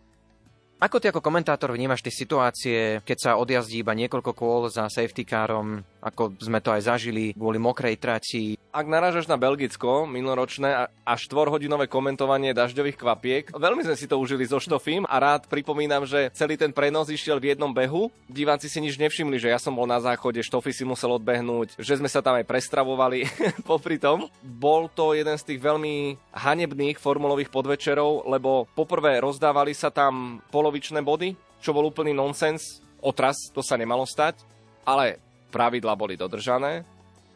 Ako ty ako komentátor vnímaš tie situácie, keď sa odjazdí iba niekoľko kôl za safety carom, ako sme to aj zažili kvôli mokrej trati? Ak narážaš na Belgicko minuloročné a 4-hodinové komentovanie dažďových kvapiek, veľmi sme si to užili so Štofím a rád pripomínam, že celý ten prenos išiel v jednom behu. Diváci si nič nevšimli, že ja som bol na záchode, Štofy si musel odbehnúť, že sme sa tam aj prestravovali popri tom. Bol to jeden z tých veľmi hanebných formulových podvečerov, lebo poprvé rozdávali sa tam polo polovičné body, čo bol úplný nonsens. Otras, to sa nemalo stať, ale pravidla boli dodržané.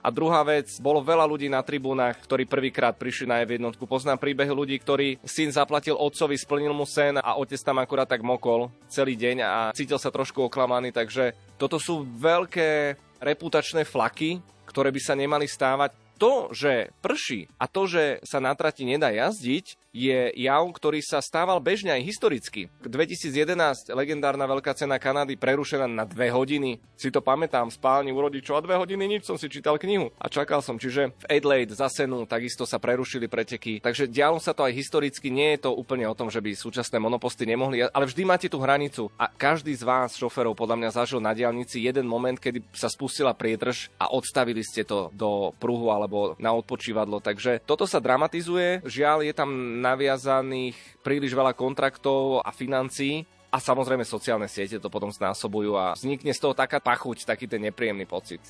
A druhá vec, bolo veľa ľudí na tribúnach, ktorí prvýkrát prišli na F1. Poznám príbeh ľudí, ktorí syn zaplatil otcovi, splnil mu sen a otec tam akurát tak mokol celý deň a cítil sa trošku oklamaný, takže toto sú veľké reputačné flaky, ktoré by sa nemali stávať. To, že prší a to, že sa na trati nedá jazdiť, je jav, ktorý sa stával bežne aj historicky. 2011 legendárna veľká cena Kanady prerušená na dve hodiny. Si to pamätám, spálni u rodičov a dve hodiny nič, som si čítal knihu a čakal som. Čiže v Adelaide za senu takisto sa prerušili preteky. Takže dialo sa to aj historicky, nie je to úplne o tom, že by súčasné monoposty nemohli, ale vždy máte tú hranicu. A každý z vás, šoferov, podľa mňa zažil na diálnici jeden moment, kedy sa spustila priedrž a odstavili ste to do pruhu alebo na odpočívadlo. Takže toto sa dramatizuje. Žiaľ, je tam naviazaných príliš veľa kontraktov a financií a samozrejme sociálne siete to potom znásobujú a vznikne z toho taká pachuť, taký ten nepríjemný pocit.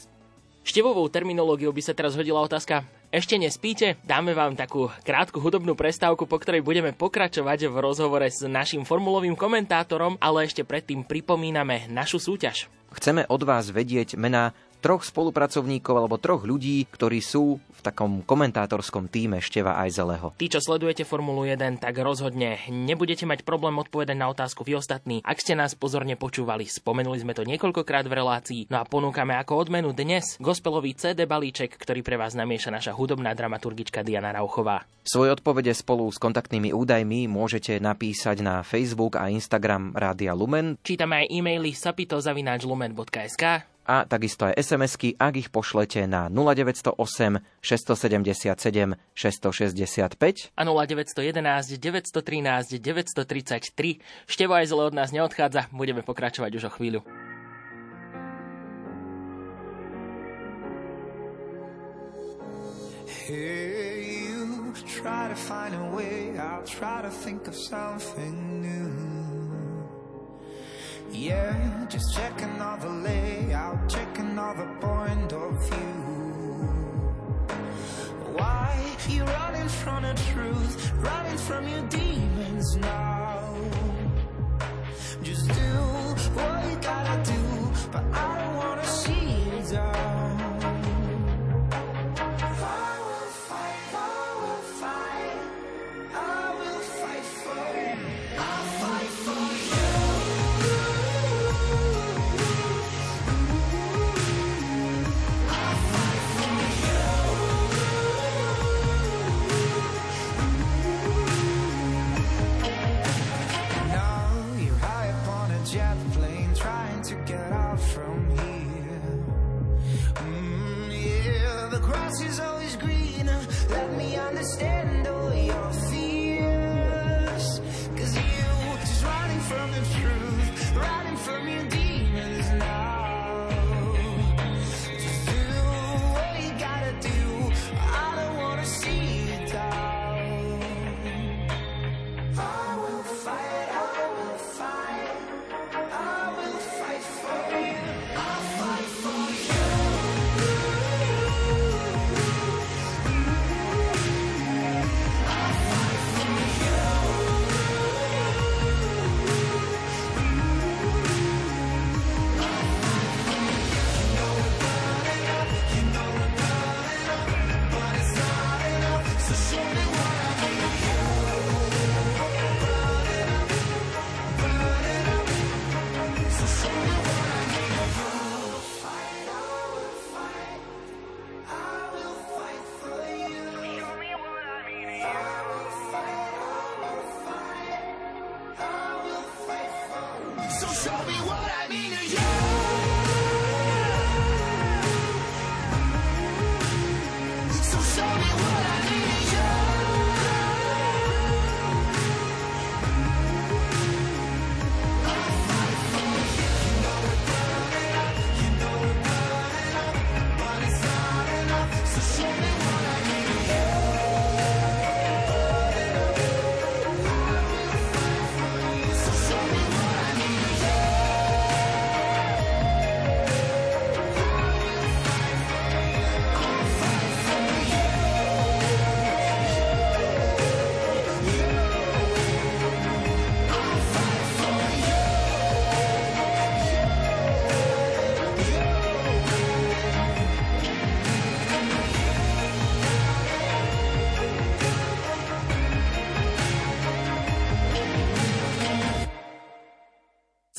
Števovou terminológiou by sa teraz hodila otázka Ešte nespíte? Dáme vám takú krátku hudobnú prestávku, po ktorej budeme pokračovať v rozhovore s našim formulovým komentátorom, ale ešte predtým pripomíname našu súťaž. Chceme od vás vedieť mená troch spolupracovníkov alebo troch ľudí, ktorí sú takom komentátorskom týme Števa Ajzeleho. Tí, čo sledujete Formulu 1, tak rozhodne nebudete mať problém odpovedať na otázku vy ostatní. Ak ste nás pozorne počúvali, spomenuli sme to niekoľkokrát v relácii, no a ponúkame ako odmenu dnes gospelový CD balíček, ktorý pre vás namieša naša hudobná dramaturgička Diana Rauchová. Svoje odpovede spolu s kontaktnými údajmi môžete napísať na Facebook a Instagram Rádia Lumen. Čítame aj e-maily sapitozavináčlumen.sk a takisto aj SMS-ky, ak ich pošlete na 0908 677 665 a 0911 913 933. Števo aj zle od nás neodchádza, budeme pokračovať už o chvíľu. Hey, you try to find a way. I'll try to think of something new. Yeah, just checking all the layout, checking all the point of view. Why you running from the truth, running from your demons now? Just do what you gotta do, but I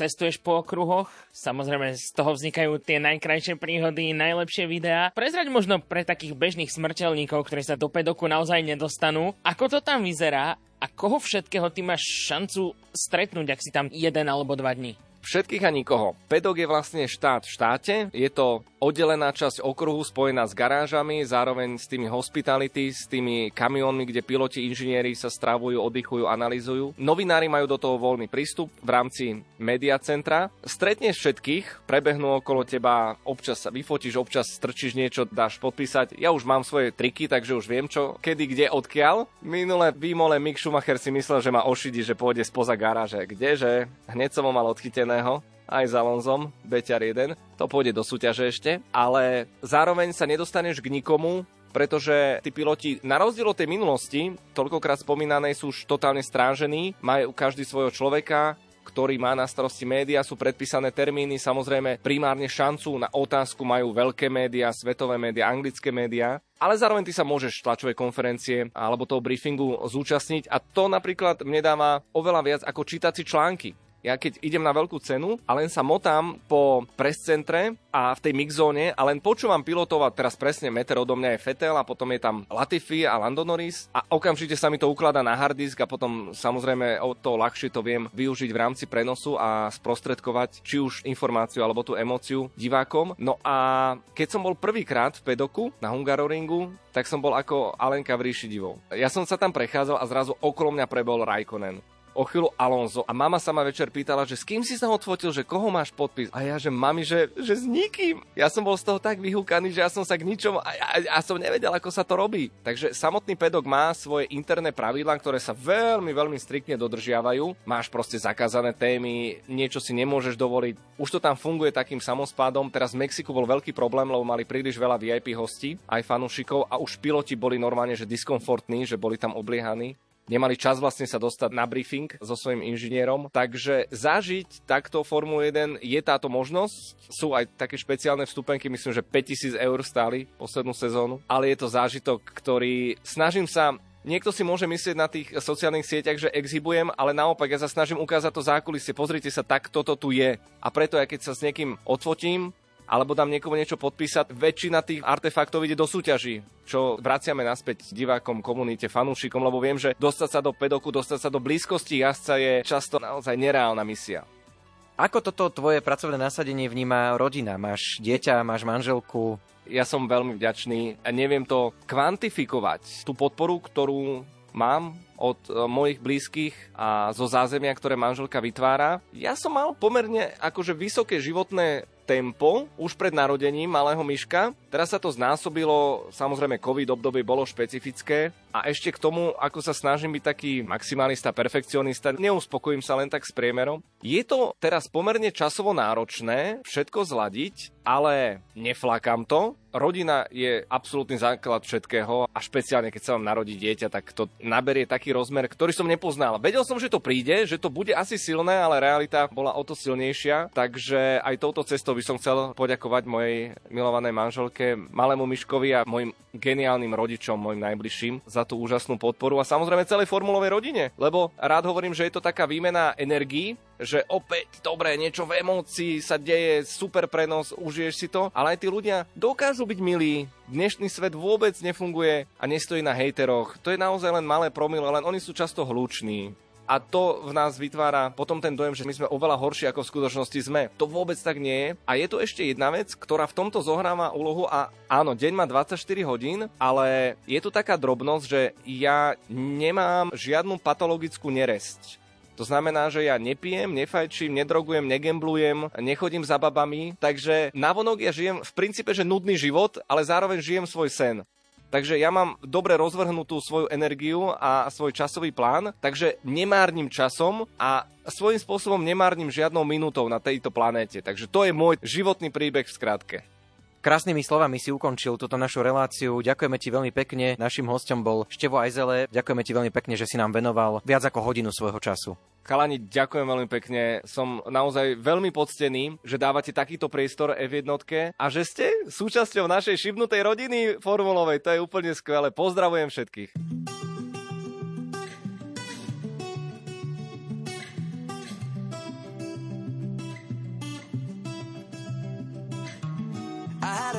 Cestuješ po okruhoch, samozrejme z toho vznikajú tie najkrajšie príhody, najlepšie videá. Prezrať možno pre takých bežných smrteľníkov, ktorí sa do pedoku naozaj nedostanú, ako to tam vyzerá a koho všetkého ty máš šancu stretnúť, ak si tam jeden alebo dva dní. Všetkých a nikoho. Pedok je vlastne štát v štáte. Je to oddelená časť okruhu spojená s garážami, zároveň s tými hospitality, s tými kamiónmi, kde piloti, inžinieri sa stravujú, oddychujú, analýzujú. Novinári majú do toho voľný prístup v rámci media centra. Stretneš všetkých, prebehnú okolo teba, občas sa vyfotíš, občas strčíš niečo, dáš podpísať. Ja už mám svoje triky, takže už viem čo, kedy, kde, odkiaľ. Minule výmole Mick Schumacher si myslel, že ma ošidi, že pôjde spoza garáže. Kdeže? Hneď som ho mal odchyteného aj s Alonzom, Beťar 1, to pôjde do súťaže ešte, ale zároveň sa nedostaneš k nikomu, pretože tí piloti, na rozdiel od tej minulosti, toľkokrát spomínanej, sú už totálne strážení, majú každý svojho človeka, ktorý má na starosti médiá, sú predpísané termíny, samozrejme primárne šancu na otázku majú veľké médiá, svetové médiá, anglické médiá, ale zároveň ty sa môžeš tlačovej konferencie alebo toho briefingu zúčastniť a to napríklad mne dáva oveľa viac ako čítať si články. Ja keď idem na veľkú cenu a len sa motám po prescentre a v tej mixzóne a len počúvam pilotov a teraz presne meter odo mňa je Fetel a potom je tam Latifi a Lando Norris a okamžite sa mi to ukladá na hard disk a potom samozrejme o to ľahšie to viem využiť v rámci prenosu a sprostredkovať či už informáciu alebo tú emóciu divákom. No a keď som bol prvýkrát v pedoku na Hungaroringu, tak som bol ako Alenka v ríši divov. Ja som sa tam prechádzal a zrazu okolo mňa prebol Raikkonen o chvíľu Alonso a mama sa ma večer pýtala, že s kým si sa odfotil, že koho máš podpis? A ja, že mami, že, že s nikým. Ja som bol z toho tak vyhúkaný, že ja som sa k ničomu a ja, ja som nevedel, ako sa to robí. Takže samotný pedok má svoje interné pravidlá, ktoré sa veľmi, veľmi striktne dodržiavajú. Máš proste zakázané témy, niečo si nemôžeš dovoliť. Už to tam funguje takým samospádom. Teraz v Mexiku bol veľký problém, lebo mali príliš veľa VIP hostí, aj fanúšikov a už piloti boli normálne, že diskomfortní, že boli tam obliehaní nemali čas vlastne sa dostať na briefing so svojím inžinierom. Takže zažiť takto Formulu 1 je táto možnosť. Sú aj také špeciálne vstupenky, myslím, že 5000 eur stáli poslednú sezónu, ale je to zážitok, ktorý snažím sa Niekto si môže myslieť na tých sociálnych sieťach, že exhibujem, ale naopak ja sa snažím ukázať to zákulisie. Pozrite sa, tak toto tu je. A preto, ja keď sa s niekým odfotím, alebo dám niekomu niečo podpísať, väčšina tých artefaktov ide do súťaží, čo vraciame naspäť divákom, komunite, fanúšikom, lebo viem, že dostať sa do pedoku, dostať sa do blízkosti jazdca je často naozaj nereálna misia. Ako toto tvoje pracovné nasadenie vníma rodina? Máš dieťa, máš manželku? Ja som veľmi vďačný a neviem to kvantifikovať. Tú podporu, ktorú mám od e, mojich blízkych a zo zázemia, ktoré manželka vytvára. Ja som mal pomerne akože vysoké životné tempo už pred narodením malého myška. Teraz sa to znásobilo, samozrejme COVID obdobie bolo špecifické a ešte k tomu, ako sa snažím byť taký maximalista, perfekcionista, neuspokojím sa len tak s priemerom. Je to teraz pomerne časovo náročné všetko zladiť, ale neflakám to. Rodina je absolútny základ všetkého a špeciálne keď sa vám narodí dieťa, tak to naberie taký rozmer, ktorý som nepoznal. Vedel som, že to príde, že to bude asi silné, ale realita bola o to silnejšia, takže aj touto cestou by som chcel poďakovať mojej milovanej manželke, malému Miškovi a mojim geniálnym rodičom, mojim najbližším za tú úžasnú podporu a samozrejme celej formulovej rodine, lebo rád hovorím, že je to taká výmena energií, že opäť, dobre, niečo v emócii sa deje, super prenos, užiješ si to, ale aj tí ľudia dokážu byť milí, dnešný svet vôbec nefunguje a nestojí na hejteroch. To je naozaj len malé promile, len oni sú často hluční a to v nás vytvára potom ten dojem, že my sme oveľa horší ako v skutočnosti sme. To vôbec tak nie je. A je tu ešte jedna vec, ktorá v tomto zohráva úlohu a áno, deň má 24 hodín, ale je tu taká drobnosť, že ja nemám žiadnu patologickú neresť. To znamená, že ja nepijem, nefajčím, nedrogujem, negemblujem, nechodím za babami, takže navonok ja žijem v princípe, že nudný život, ale zároveň žijem svoj sen. Takže ja mám dobre rozvrhnutú svoju energiu a svoj časový plán, takže nemárnim časom a svojím spôsobom nemárnim žiadnou minútou na tejto planéte. Takže to je môj životný príbeh v skratke. Krásnymi slovami si ukončil túto našu reláciu. Ďakujeme ti veľmi pekne. Našim hostom bol Števo Ajzele. Ďakujeme ti veľmi pekne, že si nám venoval viac ako hodinu svojho času. Chalani, ďakujem veľmi pekne. Som naozaj veľmi poctený, že dávate takýto priestor F1 a že ste súčasťou našej šibnutej rodiny formulovej. To je úplne skvelé. Pozdravujem všetkých.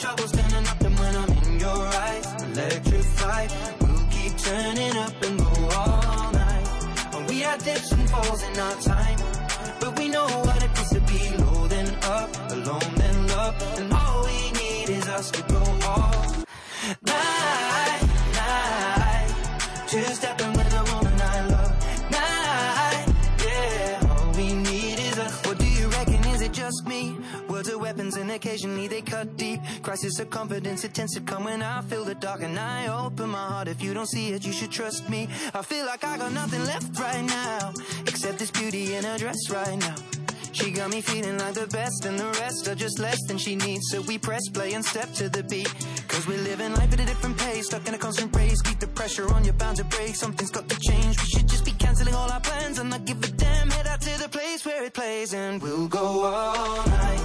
Troubles standing up and when I'm in your eyes, electrified. We'll keep turning up and go all night. We had dips and falls in our time, but we know and occasionally they cut deep. Crisis of confidence, it tends to come when I feel the dark and I open my heart. If you don't see it, you should trust me. I feel like I got nothing left right now, except this beauty in a dress right now. She got me feeling like the best and the rest are just less than she needs. So we press play and step to the beat. Cause we're living life at a different pace, stuck in a constant race. Keep the pressure on, you're bound to break. Something's got to change. We should just be canceling all our plans and not give a damn. Head out to the place where it plays and we'll go all night.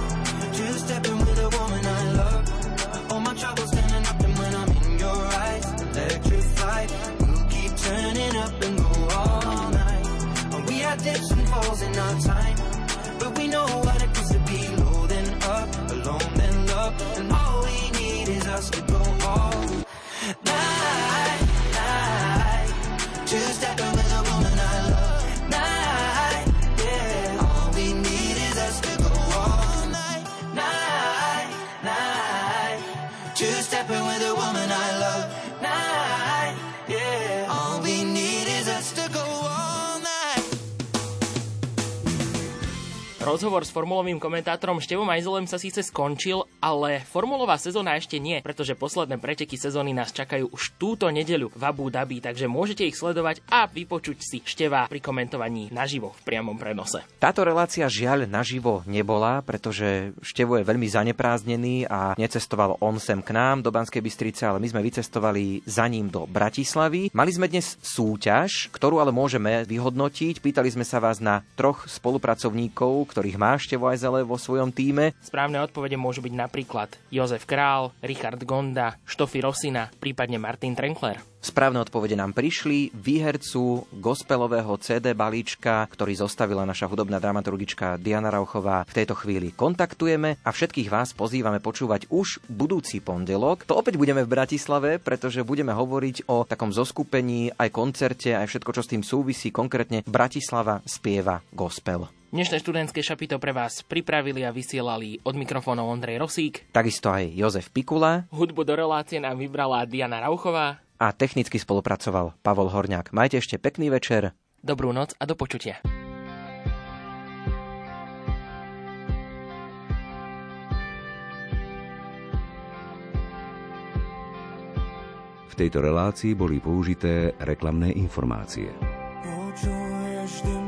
Two stepping with a woman I love. All my troubles standing up and when I'm in your eyes, electrified. We'll keep turning up and go all night. We had dips and falls in our time. Night, Rozhovor s formulovým komentátorom Števom Ajzelem sa síce skončil, ale formulová sezóna ešte nie, pretože posledné preteky sezóny nás čakajú už túto nedeľu v Abu Dhabi, takže môžete ich sledovať a vypočuť si Števa pri komentovaní naživo v priamom prenose. Táto relácia žiaľ naživo nebola, pretože Števo je veľmi zanepráznený a necestoval on sem k nám do Banskej Bystrice, ale my sme vycestovali za ním do Bratislavy. Mali sme dnes súťaž, ktorú ale môžeme vyhodnotiť. Pýtali sme sa vás na troch spolupracovníkov, ktorých má Števo Ajzele vo svojom týme. Správne odpovede môžu byť napríklad Jozef Král, Richard Gonda, Štofi Rosina, prípadne Martin Trenkler. Správne odpovede nám prišli. Výhercu gospelového CD balíčka, ktorý zostavila naša hudobná dramaturgička Diana Rauchová, v tejto chvíli kontaktujeme a všetkých vás pozývame počúvať už budúci pondelok. To opäť budeme v Bratislave, pretože budeme hovoriť o takom zoskupení, aj koncerte, aj všetko, čo s tým súvisí. Konkrétne Bratislava spieva gospel. Dnešné študentské šapito pre vás pripravili a vysielali od mikrofónov Ondrej Rosík. Takisto aj Jozef Pikula. Hudbu do relácie nám vybrala Diana Rauchová. A technicky spolupracoval Pavol Horňák. Majte ešte pekný večer. Dobrú noc a do počutia. V tejto relácii boli použité reklamné informácie. Počuješ ty